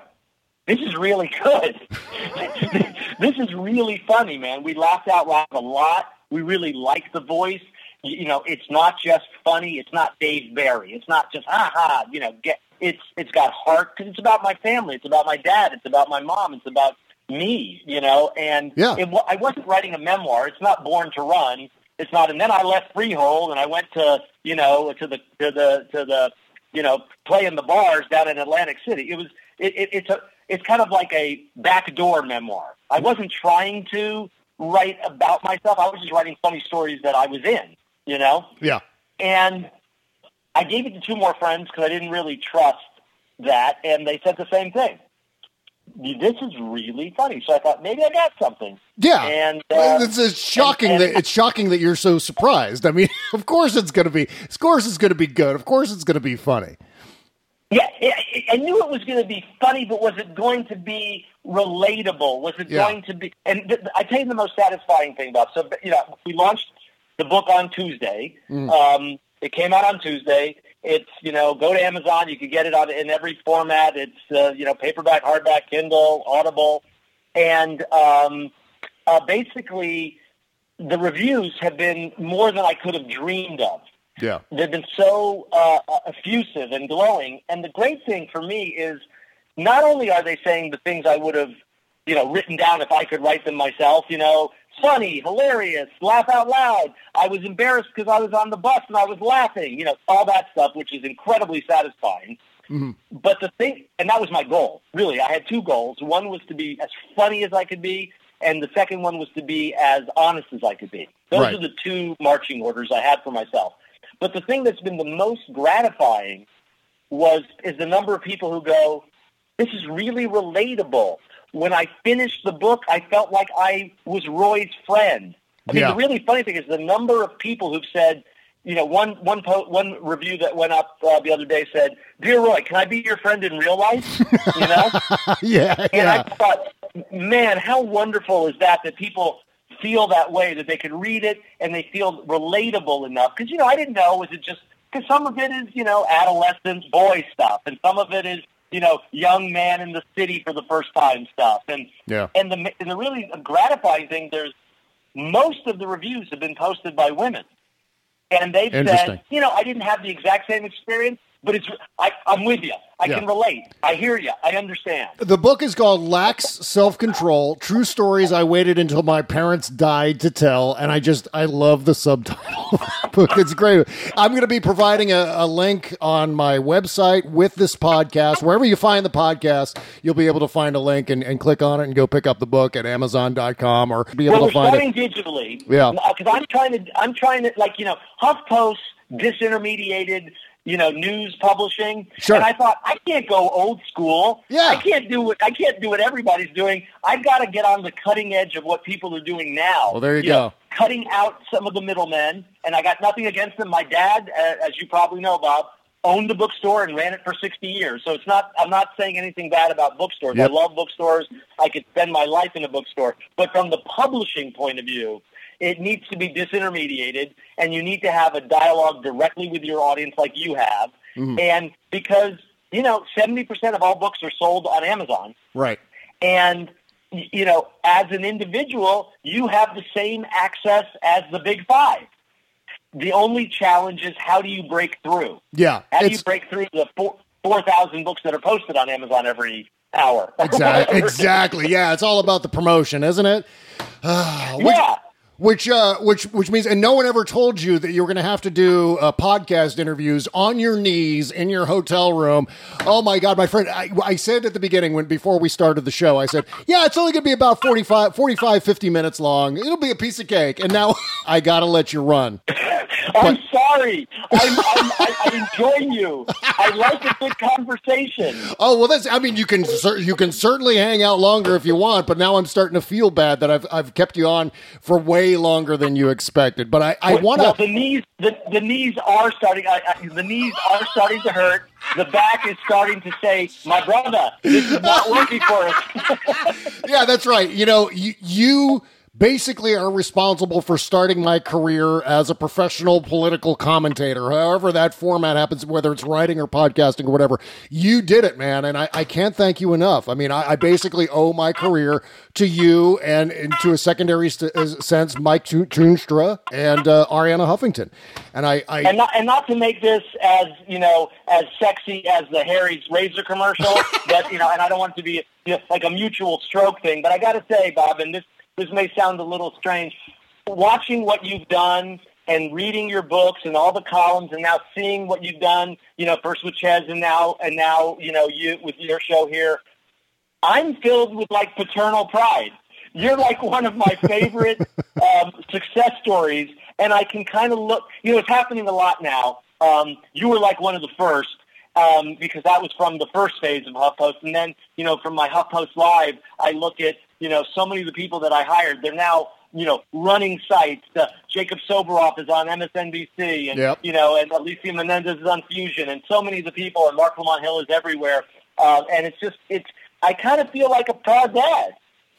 this is really good. this is really funny, man. We laughed out loud a lot. We really like the voice. You, you know, it's not just funny. It's not Dave Barry. It's not just ha ha. You know, get it's it's got heart because it's about my family. It's about my dad. It's about my mom. It's about me. You know, and Yeah. it, I wasn't writing a memoir. It's not Born to Run. It's not. And then I left Freehold and I went to you know to the to the to the you know play in the bars down in Atlantic City. It was it, it, it's a it's kind of like a backdoor memoir. I wasn't trying to write about myself. I was just writing funny stories that I was in. You know. Yeah. And I gave it to two more friends because I didn't really trust that, and they said the same thing. This is really funny. So I thought maybe I got something. Yeah. And uh, it's, it's shocking and- and- that it's shocking that you're so surprised. I mean, of course it's going to be. Of course it's going to be good. Of course it's going to be funny. Yeah, I I knew it was going to be funny, but was it going to be relatable? Was it Yeah. going to be? And th- I tell you the most satisfying thing about. So you know, we launched the book on Tuesday. Mm. Um, it came out on Tuesday. It's you know, go to Amazon. You can get it on in every format. It's uh, you know, paperback, hardback, Kindle, Audible, and um, uh, basically, the reviews have been more than I could have dreamed of. Yeah. They've been so uh, uh, effusive and glowing. And the great thing for me is not only are they saying the things I would have, you know, written down if I could write them myself, you know, funny, hilarious, laugh out loud. I was embarrassed because I was on the bus and I was laughing, you know, all that stuff, which is incredibly satisfying. Mm-hmm. But the thing, and that was my goal, really. I had two goals. One was to be as funny as I could be, and the second one was to be as honest as I could be. Those Right. are the two marching orders I had for myself. But the thing that's been the most gratifying was is the number of people who go, "This is really relatable." When I finished the book, I felt like I was Roy's friend. I mean, Yeah. the really funny thing is the number of people who've said, you know, one one po- one review that went up uh, the other day said, "Dear Roy, can I be your friend in real life?" you know, yeah. and Yeah. I thought, man, how wonderful is that that people feel that way that they can read it and they feel relatable enough because you know I didn't know was it just because some of it is you know adolescent boy stuff and some of it is you know young man in the city for the first time stuff. And Yeah. and the and the really gratifying thing there's most of the reviews have been posted by women. And they've said you know I didn't have the exact same experience but it's I, I'm with you I Yeah. can relate I hear you I understand The book is called Lacks Self Control True Stories I Waited Until My Parents Died to Tell. And I just, I love the subtitle book. It's great. I'm going to be providing a, a link on my website with this podcast. Wherever you find the podcast, you'll be able to find a link and, and click on it and go pick up the book at Amazon.com or be able well, to find it. digitally. Yeah. Because I'm trying to, I'm trying to, like you know, HuffPost mm. disintermediated, you know, news publishing. Sure. And I thought I can't go old school. Yeah. I can't do what I can't do what everybody's doing. I've got to get on the cutting edge of what people are doing now. Well, there you know, go. cutting out some of the middlemen, and I got nothing against them. My dad, uh, as you probably know, Bob. Owned a bookstore and ran it for 60 years. So it's not, I'm not saying anything bad about bookstores. Yep. I love bookstores. I could spend my life in a bookstore. But from the publishing point of view, it needs to be disintermediated and you need to have a dialogue directly with your audience like you have. Mhm. And because, you know, 70% of all books are sold on Amazon. Right. And, you know, as an individual, you have the same access as the big five. The only challenge is how do you break through? Yeah. How do you break through the four 4,000 books that are posted on Amazon every hour? exactly. exactly. Yeah. It's all about the promotion, isn't it? Which- yeah. Which, uh, which, which means, and no one ever told you that you were going to have to do uh, podcast interviews on your knees in your hotel room. Oh my God, my friend, I, I said at the beginning when before we started the show, I said, yeah, it's only going to be about 45, 45, 50 minutes long. It'll be a piece of cake. And now I got to let you run. I'm sorry. I'm, I'm, I, I enjoy you. I like a good conversation. Oh well, that's. I mean, you can you can certainly hang out longer if you want, but now I'm starting to feel bad that I've I've kept you on for way longer than you expected. But I I want Well, to. the knees, the, the knees are starting. I, I, the knees are starting to hurt. The back is starting to say, "My brother, this is not working for us." yeah, that's right. You know, you, you basically are responsible for starting my career as a professional political commentator, however that format happens, whether it's writing or podcasting or whatever. You did it, man. And I, I can't thank you enough. I mean, I, I basically owe my career to you and, and to a secondary st- uh, sense, Mike Toonstra and uh, Arianna Huffington. And I, I and, not, and not to make this as, you know, as sexy as the Harry's razor commercial, but, you know, and I don't want it to be you know, like a mutual stroke thing, but I got to say, Bob, and this this may sound a little strange. Watching what you've done and reading your books and all the columns and now seeing what you've done, you know, first with Chez and now and now, you know, you with your show here, I'm filled with like paternal pride. You're like one of my favorite um, success stories, and I can kind of look. You know, it's happening a lot now. Um, you were like one of the first um, because that was from the first phase of HuffPost, and then you know, from my HuffPost Live, I look at you know, so many of the people that I hired, they're now, you know, running sites. Uh, Jacob Soboroff is on MSNBC, and yep. you know, and Alicia Menendez is on Fusion, and so many of the people, and Marc Lamont Hill is everywhere. Uh, and it's just, it's, I kind of feel like a proud dad,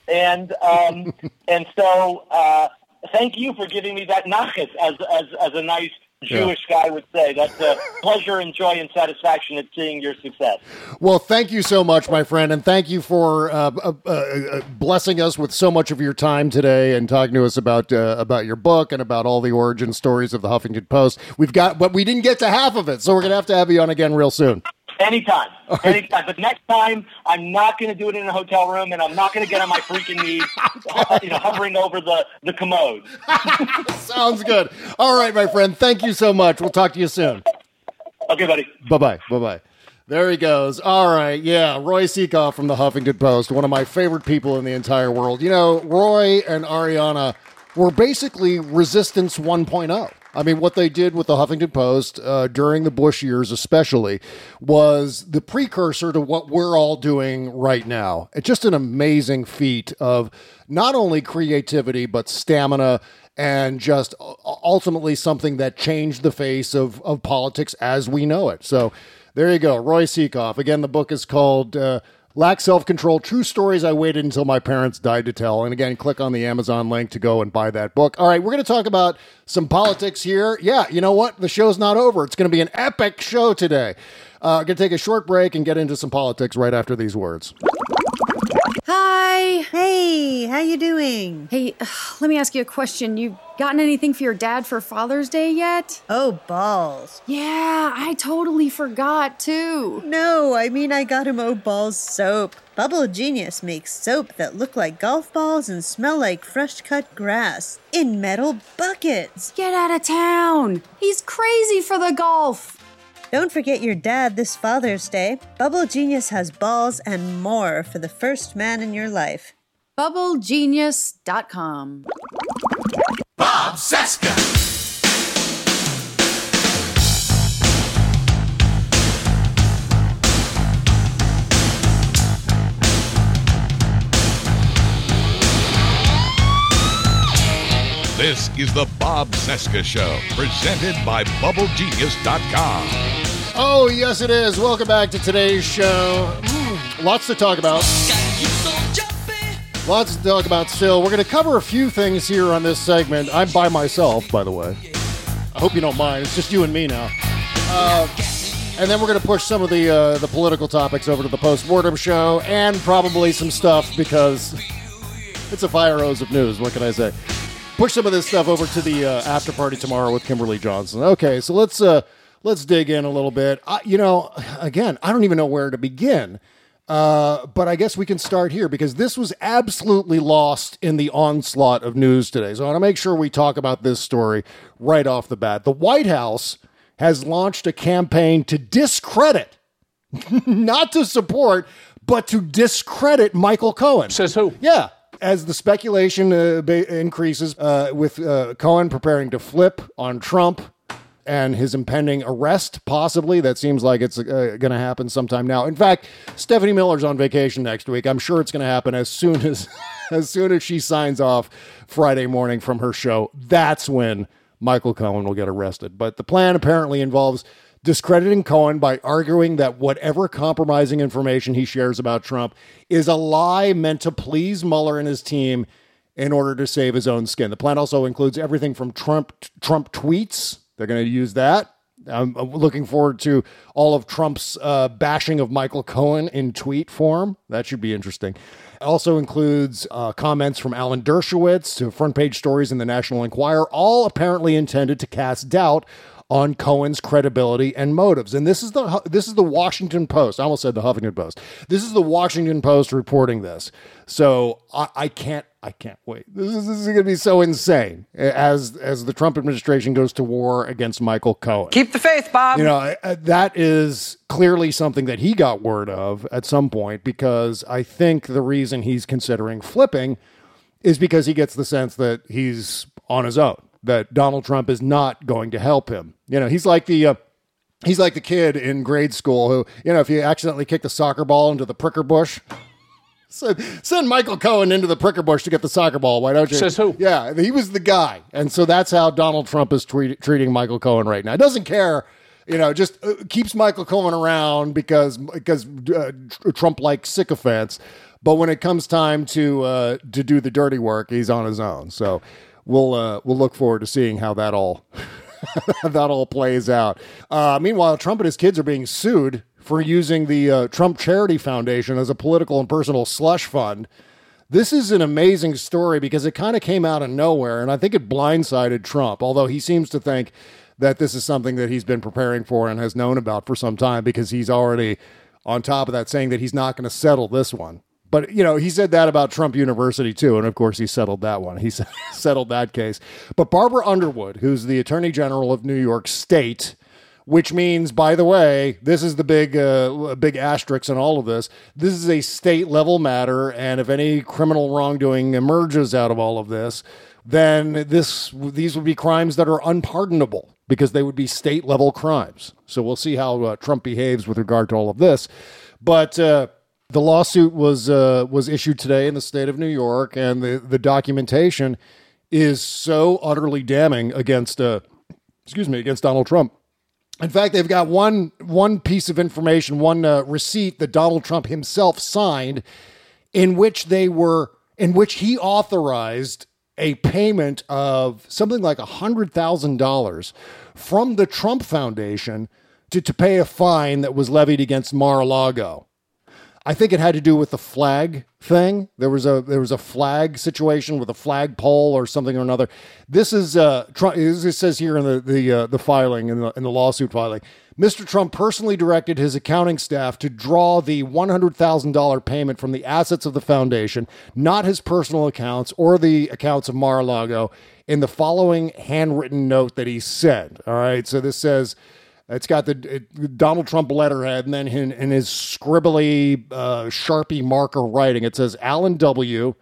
and um, and so uh, thank you for giving me that nachas as as as a nice Jewish yeah. guy would say. That's a pleasure and joy and satisfaction at seeing your success. Well, thank you so much, my friend, and thank you for uh, uh, uh, blessing us with so much of your time today and talking to us about uh, about your book and about all the origin stories of the Huffington Post. We've got, but we didn't get to half of it, so we're gonna have to have you on again real soon. Anytime. Anytime. But next time, I'm not going to do it in a hotel room, and I'm not going to get on my freaking knees, you know, hovering over the, the commode. Sounds good. All right, my friend. Thank you so much. We'll talk to you soon. Okay, buddy. Bye bye. Bye bye. There he goes. All right. Yeah. Roy Sekoff from the Huffington Post, one of my favorite people in the entire world. You know, Roy and Arianna were basically Resistance 1.0. I mean, what they did with the Huffington Post uh, during the Bush years, especially, was the precursor to what we're all doing right now. It's just an amazing feat of not only creativity, but stamina and just ultimately something that changed the face of, of politics as we know it. So there you go, Roy Sekoff. Again, the book is called. Uh, Lacks self control. True stories I waited until my parents died to tell. And again, click on the Amazon link to go and buy that book. All right, we're going to talk about some politics here. Yeah, you know what? The show's not over. It's going to be an epic show today. Uh, going to take a short break and get into some politics right after these words. Hi. Hey, how you doing? Hey, uh, let me ask you a question. You gotten anything for your dad for Father's Day yet? Oh, balls. Yeah, I totally forgot too. No, I mean I got him Oh Balls soap. Bubble Genius makes soap that look like golf balls and smell like fresh cut grass in metal buckets. Get out of town. He's crazy for the golf. Don't forget your dad this Father's Day. Bubble Genius has balls and more for the first man in your life. BubbleGenius.com. Bob Cesca. This is the Bob Cesca Show, presented by BubbleGenius.com. Oh, yes, it is. Welcome back to today's show. Mm, lots to talk about. Lots to talk about still. We're going to cover a few things here on this segment. I'm by myself, by the way. I hope you don't mind. It's just you and me now. Uh, and then we're going to push some of the uh, the political topics over to the post-mortem show and probably some stuff because it's a fire hose of news. What can I say? Push some of this stuff over to the uh, after party tomorrow with Kimberly Johnson. Okay, so let's uh, let's dig in a little bit. I, you know, again, I don't even know where to begin. Uh, but I guess we can start here because this was absolutely lost in the onslaught of news today. So I want to make sure we talk about this story right off the bat. The White House has launched a campaign to discredit, not to support, but to discredit Michael Cohen. Says who? Yeah, as the speculation uh, increases uh, with uh, Cohen preparing to flip on Trump and his impending arrest, possibly. That seems like it's uh, going to happen sometime now. In fact, Stephanie Miller's on vacation next week. I'm sure it's going to happen as soon as as soon as she signs off Friday morning from her show. That's when Michael Cohen will get arrested. But the plan apparently involves discrediting Cohen by arguing that whatever compromising information he shares about Trump is a lie meant to please Mueller and his team in order to save his own skin. The plan also includes everything from Trump Trump tweets. They're going to use that. I'm looking forward to all of Trump's uh, bashing of Michael Cohen in tweet form. That should be interesting. Also includes uh, comments from Alan Dershowitz to front page stories in the National Enquirer, all apparently intended to cast doubt on Cohen's credibility and motives. And this is the this is the Washington Post. I almost said the Huffington Post. This is the Washington Post reporting this. So I, I can't I can't wait. This is, this is going to be so insane as as the Trump administration goes to war against Michael Cohen. Keep the faith, Bob. You know uh, that is clearly something that he got word of at some point because I think the reason he's considering flipping is because he gets the sense that he's on his own that Donald Trump is not going to help him. You know, he's like the uh, he's like the kid in grade school who, you know, if you accidentally kick the soccer ball into the pricker bush, send, send Michael Cohen into the pricker bush to get the soccer ball. Why don't you? Says who? Yeah, he was the guy, and so that's how Donald Trump is treat, treating Michael Cohen right now. He doesn't care. You know, just uh, keeps Michael Cohen around because because uh, Trump likes sycophants. But when it comes time to uh, to do the dirty work, he's on his own. So we'll uh, we'll look forward to seeing how that all that all plays out. Uh, meanwhile, Trump and his kids are being sued for using the uh, Trump Charity Foundation as a political and personal slush fund. This is an amazing story because it kind of came out of nowhere, and I think it blindsided Trump. Although he seems to think that this is something that he's been preparing for and has known about for some time because he's already on top of that saying that he's not going to settle this one. But you know, he said that about Trump University too, and of course he settled that one. He settled that case. But Barbara Underwood, who's the Attorney General of New York State, which means, by the way, this is the big uh, big asterisk in all of this. This is a state level matter, and if any criminal wrongdoing emerges out of all of this, then this these would be crimes that are unpardonable because they would be state level crimes. So we'll see how uh, Trump behaves with regard to all of this. But uh, the lawsuit was uh, was issued today in the state of New York, and the, the documentation is so utterly damning against uh, excuse me against Donald Trump. In fact, they've got one one piece of information, one uh, receipt that Donald Trump himself signed, in which they were in which he authorized a payment of something like hundred thousand dollars from the Trump Foundation to, to pay a fine that was levied against Mar-a-Lago. I think it had to do with the flag thing. There was a there was a flag situation with a flag pole or something or another. This is uh, Trump. It says here in the the uh, the filing in the in the lawsuit filing, Mr. Trump personally directed his accounting staff to draw the one hundred thousand dollar payment from the assets of the foundation, not his personal accounts or the accounts of Mar-a-Lago. In the following handwritten note that he sent. all right. So this says. It's got the it, Donald Trump letterhead, and then in, in his scribbly uh, Sharpie marker writing, it says Alan W.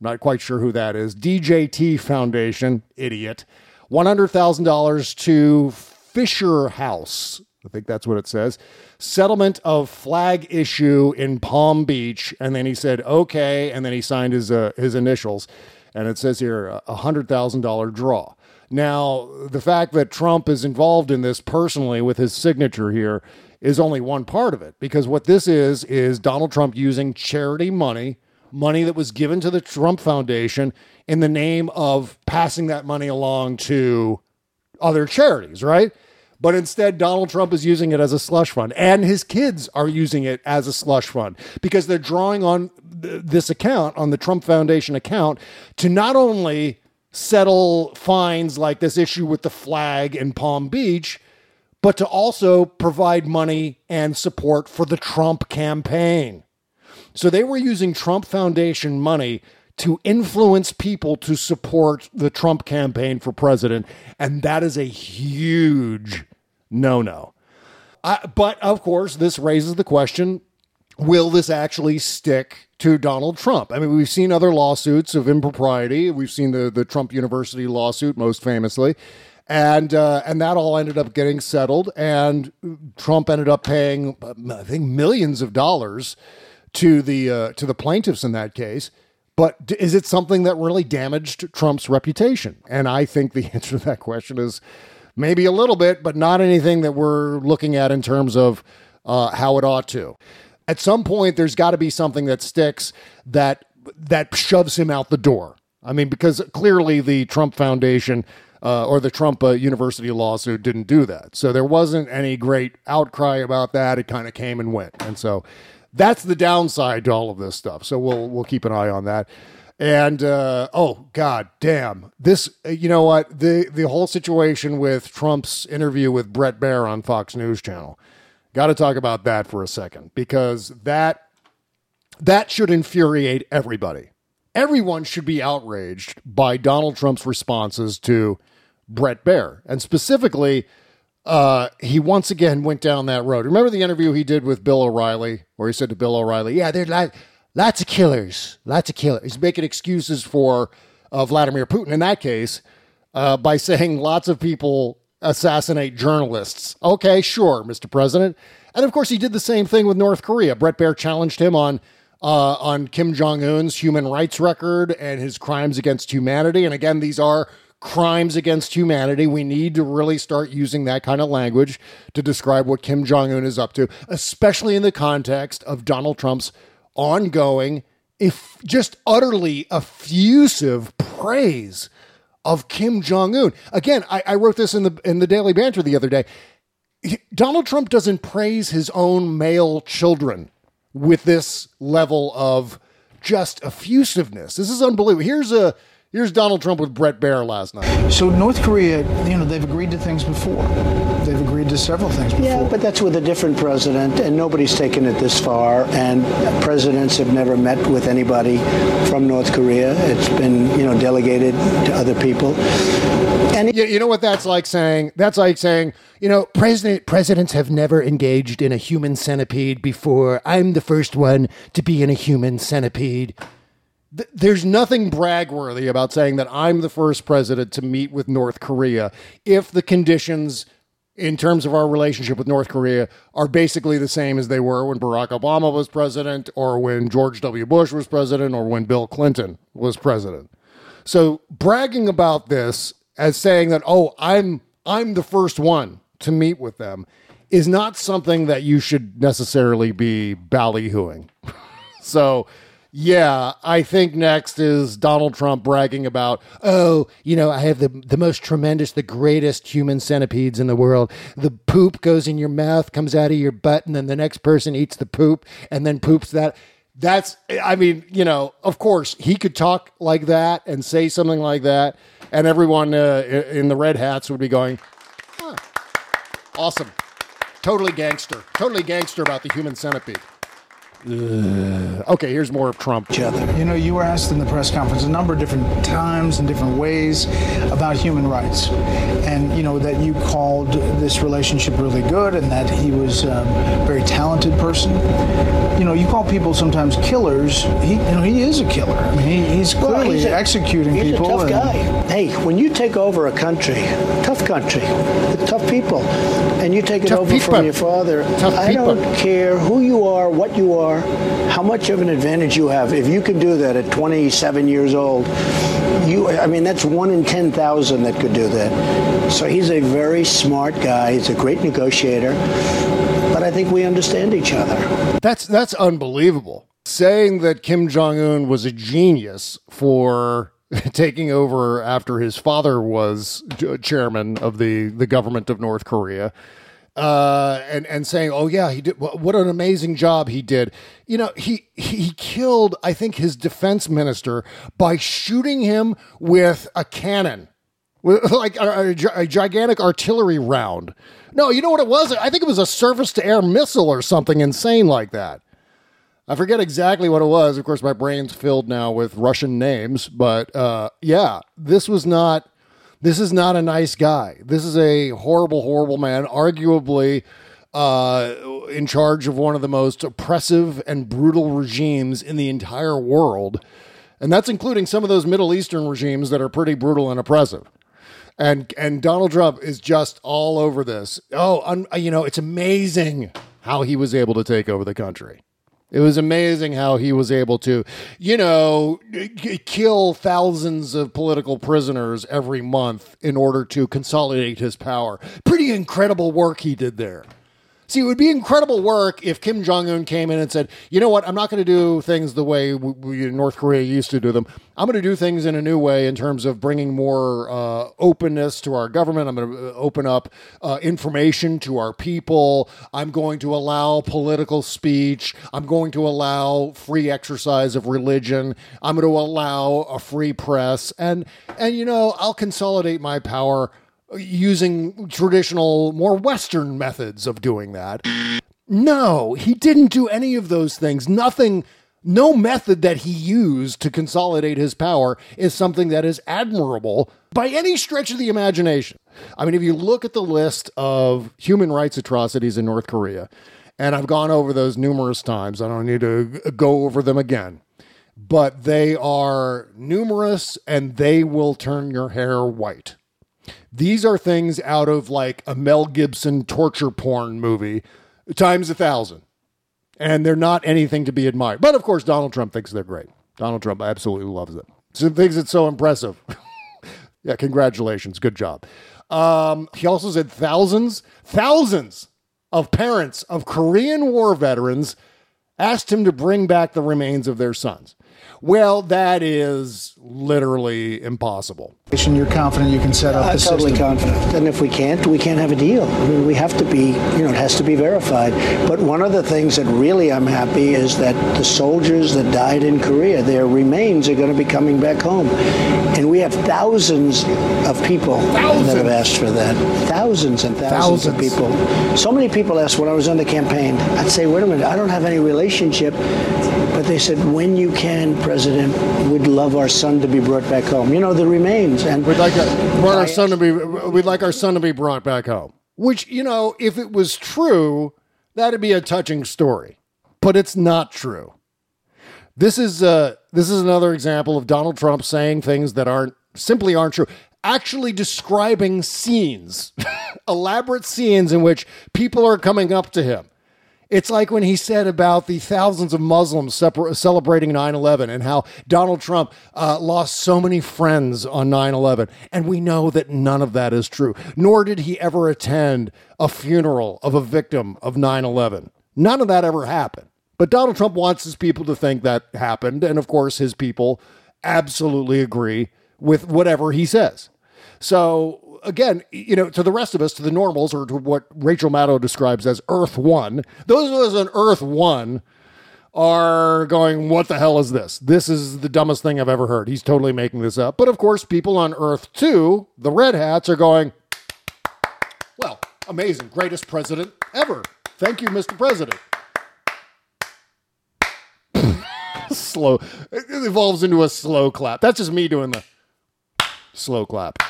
Not quite sure who that is. DJT Foundation, idiot. $100,000 to Fisher House. I think that's what it says. Settlement of flag issue in Palm Beach. And then he said, okay. And then he signed his, uh, his initials. And it says here, a $100,000 draw. Now, the fact that Trump is involved in this personally with his signature here is only one part of it because what this is is Donald Trump using charity money, money that was given to the Trump Foundation in the name of passing that money along to other charities, right? But instead, Donald Trump is using it as a slush fund, and his kids are using it as a slush fund because they're drawing on th- this account, on the Trump Foundation account, to not only settle fines like this issue with the flag in Palm Beach, but to also provide money and support for the Trump campaign. So they were using Trump Foundation money to influence people to support the Trump campaign for president. And that is a huge no no. But of course, this raises the question will this actually stick to Donald Trump? I mean, we've seen other lawsuits of impropriety. We've seen the, the Trump University lawsuit, most famously. And uh, and that all ended up getting settled, and Trump ended up paying, I think, millions of dollars to the uh, to the plaintiffs in that case. But is it something that really damaged Trump's reputation? And I think the answer to that question is maybe a little bit, but not anything that we're looking at in terms of uh, how it ought to at some point there's got to be something that sticks that that shoves him out the door. I mean, because clearly the Trump Foundation uh, or the Trump uh, University lawsuit didn't do that. So there wasn't any great outcry about that. It kind of came and went. And so that's the downside to all of this stuff. So we'll we'll keep an eye on that. And uh, oh god damn this you know what the the whole situation with Trump's interview with Bret Baier on Fox News Channel. Got to talk about that for a second because that that should infuriate everybody. Everyone should be outraged by Donald Trump's responses to Bret Baier. And specifically, uh, he once again went down that road. Remember the interview he did with Bill O'Reilly, where he said to Bill O'Reilly, Yeah, there's like lots of killers, lots of killers. He's making excuses for uh, Vladimir Putin in that case uh, by saying lots of people assassinate journalists. Okay, sure, Mr. President. And of course, he did the same thing with North Korea. Bret Baier challenged him on uh, on Kim Jong Un's human rights record and his crimes against humanity. And again, these are crimes against humanity. We need to really start using that kind of language to describe what Kim Jong Un is up to, especially in the context of Donald Trump's ongoing, if just utterly effusive praise of Kim Jong Un. Again, I, I wrote this in the in the Daily Banter the other day. Donald Trump doesn't praise his own male children with this level of just effusiveness. This is unbelievable. Here's a here's Donald Trump with Bret Baier last night. So North Korea, you know, they've agreed to things before. They've agreed to several things before. Yeah, but that's with a different president, and nobody's taken it this far. And presidents have never met with anybody from North Korea. It's been, you know, delegated to other people. And you, you know what that's like saying? That's like saying, you know, president presidents have never engaged in a human centipede before. I'm the first one to be in a human centipede. Th- There's nothing bragworthy about saying that I'm the first president to meet with North Korea if the conditions in terms of our relationship with North Korea are basically the same as they were when Barack Obama was president or when George W. Bush was president or when Bill Clinton was president. So bragging about this as saying that oh I'm I'm the first one to meet with them is not something that you should necessarily be ballyhooing. so yeah, I think next is Donald Trump bragging about, oh, you know, I have the the most tremendous, the greatest human centipedes in the world. The poop goes in your mouth, comes out of your butt, and then the next person eats the poop and then poops that. That's, I mean, you know, of course, he could talk like that and say something like that, and everyone uh, in the red hats would be going, huh, awesome. Totally gangster. Totally gangster about the human centipede. Ugh. Okay, here's more of Trump. You know, you were asked in the press conference a number of different times and different ways about human rights, and you know that you called this relationship really good, and that he was um, a very talented person. You know, you call people sometimes killers. He, you know, he is a killer. I mean, he, he's Well, clearly he's a- executing he's people. a tough and- guy. Hey, when you take over a country, tough country, with tough people, and you take it Tough over people. from your father, Tough I people. don't care who you are, what you are, how much of an advantage you have. If you can do that at 27 years old, you, I mean, that's one in 10,000 that could do that. So he's a very smart guy. He's a great negotiator. But I think we understand each other. That's that's unbelievable. Saying that Kim Jong Un was a genius for taking over after his father was chairman of the the government of North Korea. Uh, and and saying, "Oh yeah, he did. What an amazing job he did." You know, he he killed, I think, his defense minister by shooting him with a cannon, with like a, a a gigantic artillery round. No, you know what it was? I think it was a surface to air missile or something insane like that. I forget exactly what it was. Of course, my brain's filled now with Russian names, but uh, yeah, this was not. This is not a nice guy. This is a horrible, horrible man. Arguably, uh, in charge of one of the most oppressive and brutal regimes in the entire world, and that's including some of those Middle Eastern regimes that are pretty brutal and oppressive. And and Donald Trump is just all over this. Oh, un, you know, it's amazing how he was able to take over the country. It was amazing how he was able to, you know, k- kill thousands of political prisoners every month in order to consolidate his power. Pretty incredible work he did there. See, it would be incredible work if Kim Jong Un came in and said, "You know what? I'm not going to do things the way we, North Korea used to do them. I'm going to do things in a new way in terms of bringing more uh, openness to our government. I'm going to open up uh, information to our people. I'm going to allow political speech. I'm going to allow free exercise of religion. I'm going to allow a free press, and and you know, I'll consolidate my power." Using traditional, more Western methods of doing that. No, he didn't do any of those things. Nothing, no method that he used to consolidate his power is something that is admirable by any stretch of the imagination. I mean, if you look at the list of human rights atrocities in North Korea, and I've gone over those numerous times, I don't need to go over them again. But they are numerous and they will turn your hair white. These are things out of like a Mel Gibson torture porn movie times a thousand. And they're not anything to be admired. But of course, Donald Trump thinks they're great. Donald Trump absolutely loves it. So thinks it's so impressive. yeah, congratulations. Good job. Um, he also said thousands, thousands of parents of Korean War veterans asked him to bring back the remains of their sons. Well, that is literally impossible. You're confident you can set up I'm the totally system. confident. And if we can't, we can't have a deal. I mean, we have to be, you know, it has to be verified. But one of the things that really I'm happy is that the soldiers that died in Korea, their remains are going to be coming back home. And we have thousands of people thousands. that have asked for that. Thousands and thousands, thousands, of people. So many people asked when I was on the campaign, I'd say, wait a minute, I don't have any relationship. But they said, when you can, President, we'd love our son to be brought back home. You know, the remains. And we'd like, a, our son to be, we'd like our son to be brought back home. Which, you know, if it was true, that'd be a touching story. But it's not true. This is uh, this is another example of Donald Trump saying things that aren't simply aren't true. Actually describing scenes, elaborate scenes in which people are coming up to him it's like when he said about the thousands of Muslims separ- celebrating 9 11 and how Donald Trump uh, lost so many friends on 9 11. And we know that none of that is true, nor did he ever attend a funeral of a victim of 9 11. None of that ever happened. But Donald Trump wants his people to think that happened. And of course, his people absolutely agree with whatever he says. So again, you know, to the rest of us, to the normals, or to what Rachel Maddow describes as Earth One, those of us on Earth One are going, What the hell is this? This is the dumbest thing I've ever heard. He's totally making this up. But of course, people on Earth 2, the Red Hats, are going, Well, amazing. Greatest president ever. Thank you, Mr. President. slow. It evolves into a slow clap. That's just me doing the slow clap.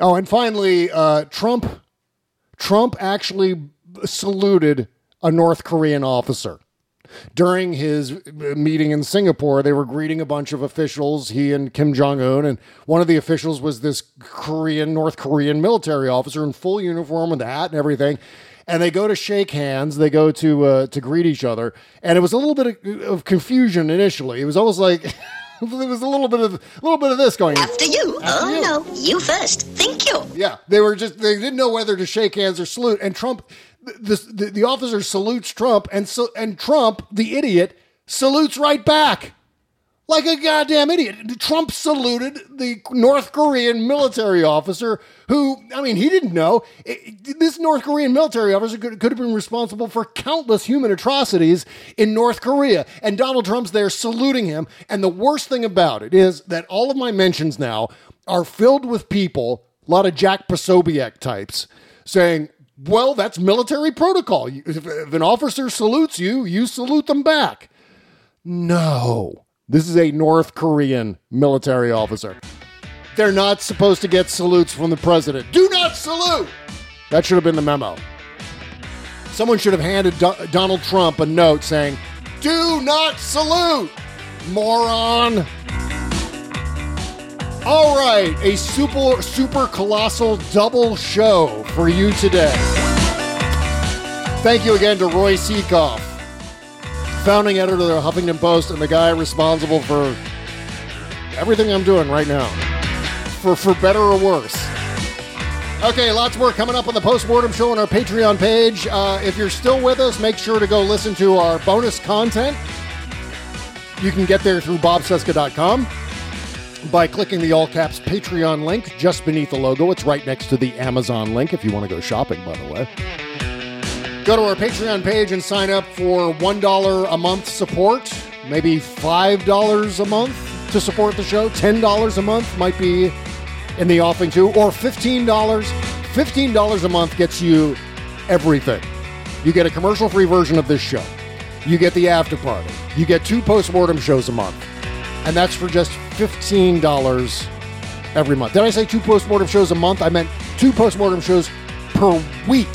Oh, and finally, uh, Trump. Trump actually saluted a North Korean officer during his uh, meeting in Singapore. They were greeting a bunch of officials, he and Kim Jong Un, and one of the officials was this Korean, North Korean military officer in full uniform with the hat and everything. And they go to shake hands. They go to uh, to greet each other, and it was a little bit of, of confusion initially. It was almost like. there was a little bit of a little bit of this going. After you. After oh you. no, you first. Thank you. Yeah, they were just they didn't know whether to shake hands or salute, and Trump, the the, the officer salutes Trump, and so and Trump, the idiot, salutes right back like a goddamn idiot. Trump saluted the North Korean military officer who, I mean, he didn't know. This North Korean military officer could, could, have been responsible for countless human atrocities in North Korea. And Donald Trump's there saluting him. And the worst thing about it is that all of my mentions now are filled with people, a lot of Jack Posobiec types, saying, well, that's military protocol. If an officer salutes you, you salute them back. No. This is a North Korean military officer. They're not supposed to get salutes from the president. Do not salute! That should have been the memo. Someone should have handed Do- Donald Trump a note saying, Do not salute, moron! All right, a super, super colossal double show for you today. Thank you again to Roy Sekoff founding editor of the Huffington Post and the guy responsible for everything I'm doing right now, for for better or worse. Okay, lots more coming up on the postmortem show on our Patreon page. Uh, if you're still with us, make sure to go listen to our bonus content. You can get there through bobcesca.com by clicking the all caps Patreon link just beneath the logo. It's right next to the Amazon link if you want to go shopping, by the way. Go to our Patreon page and sign up for $1 a month support, maybe $5 a month to support the show. $10 a month might be in the offing too, or $15. $15 a month gets you everything. You get a commercial free version of this show. You get the after party. You get two postmortem shows a month. And that's for just $15 every month. Did I say two postmortem shows a month? I meant two postmortem shows per week.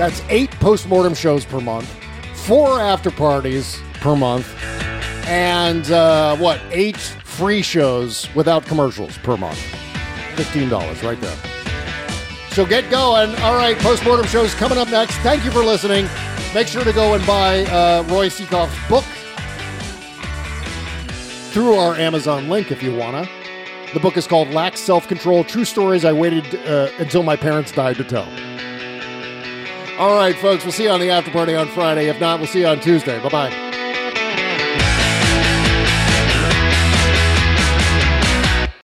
That's eight postmortem shows per month, four after parties per month, and uh, what, eight free shows without commercials per month. $15 right there. So get going. All right, postmortem shows coming up next. Thank you for listening. Make sure to go and buy uh, Roy Sekoff's book through our Amazon link if you wanna. The book is called Lacks Self Control True Stories I Waited uh, Until My Parents Died to Tell. All right, folks, we'll see you on the after party on Friday. If not, we'll see you on Tuesday. Bye bye.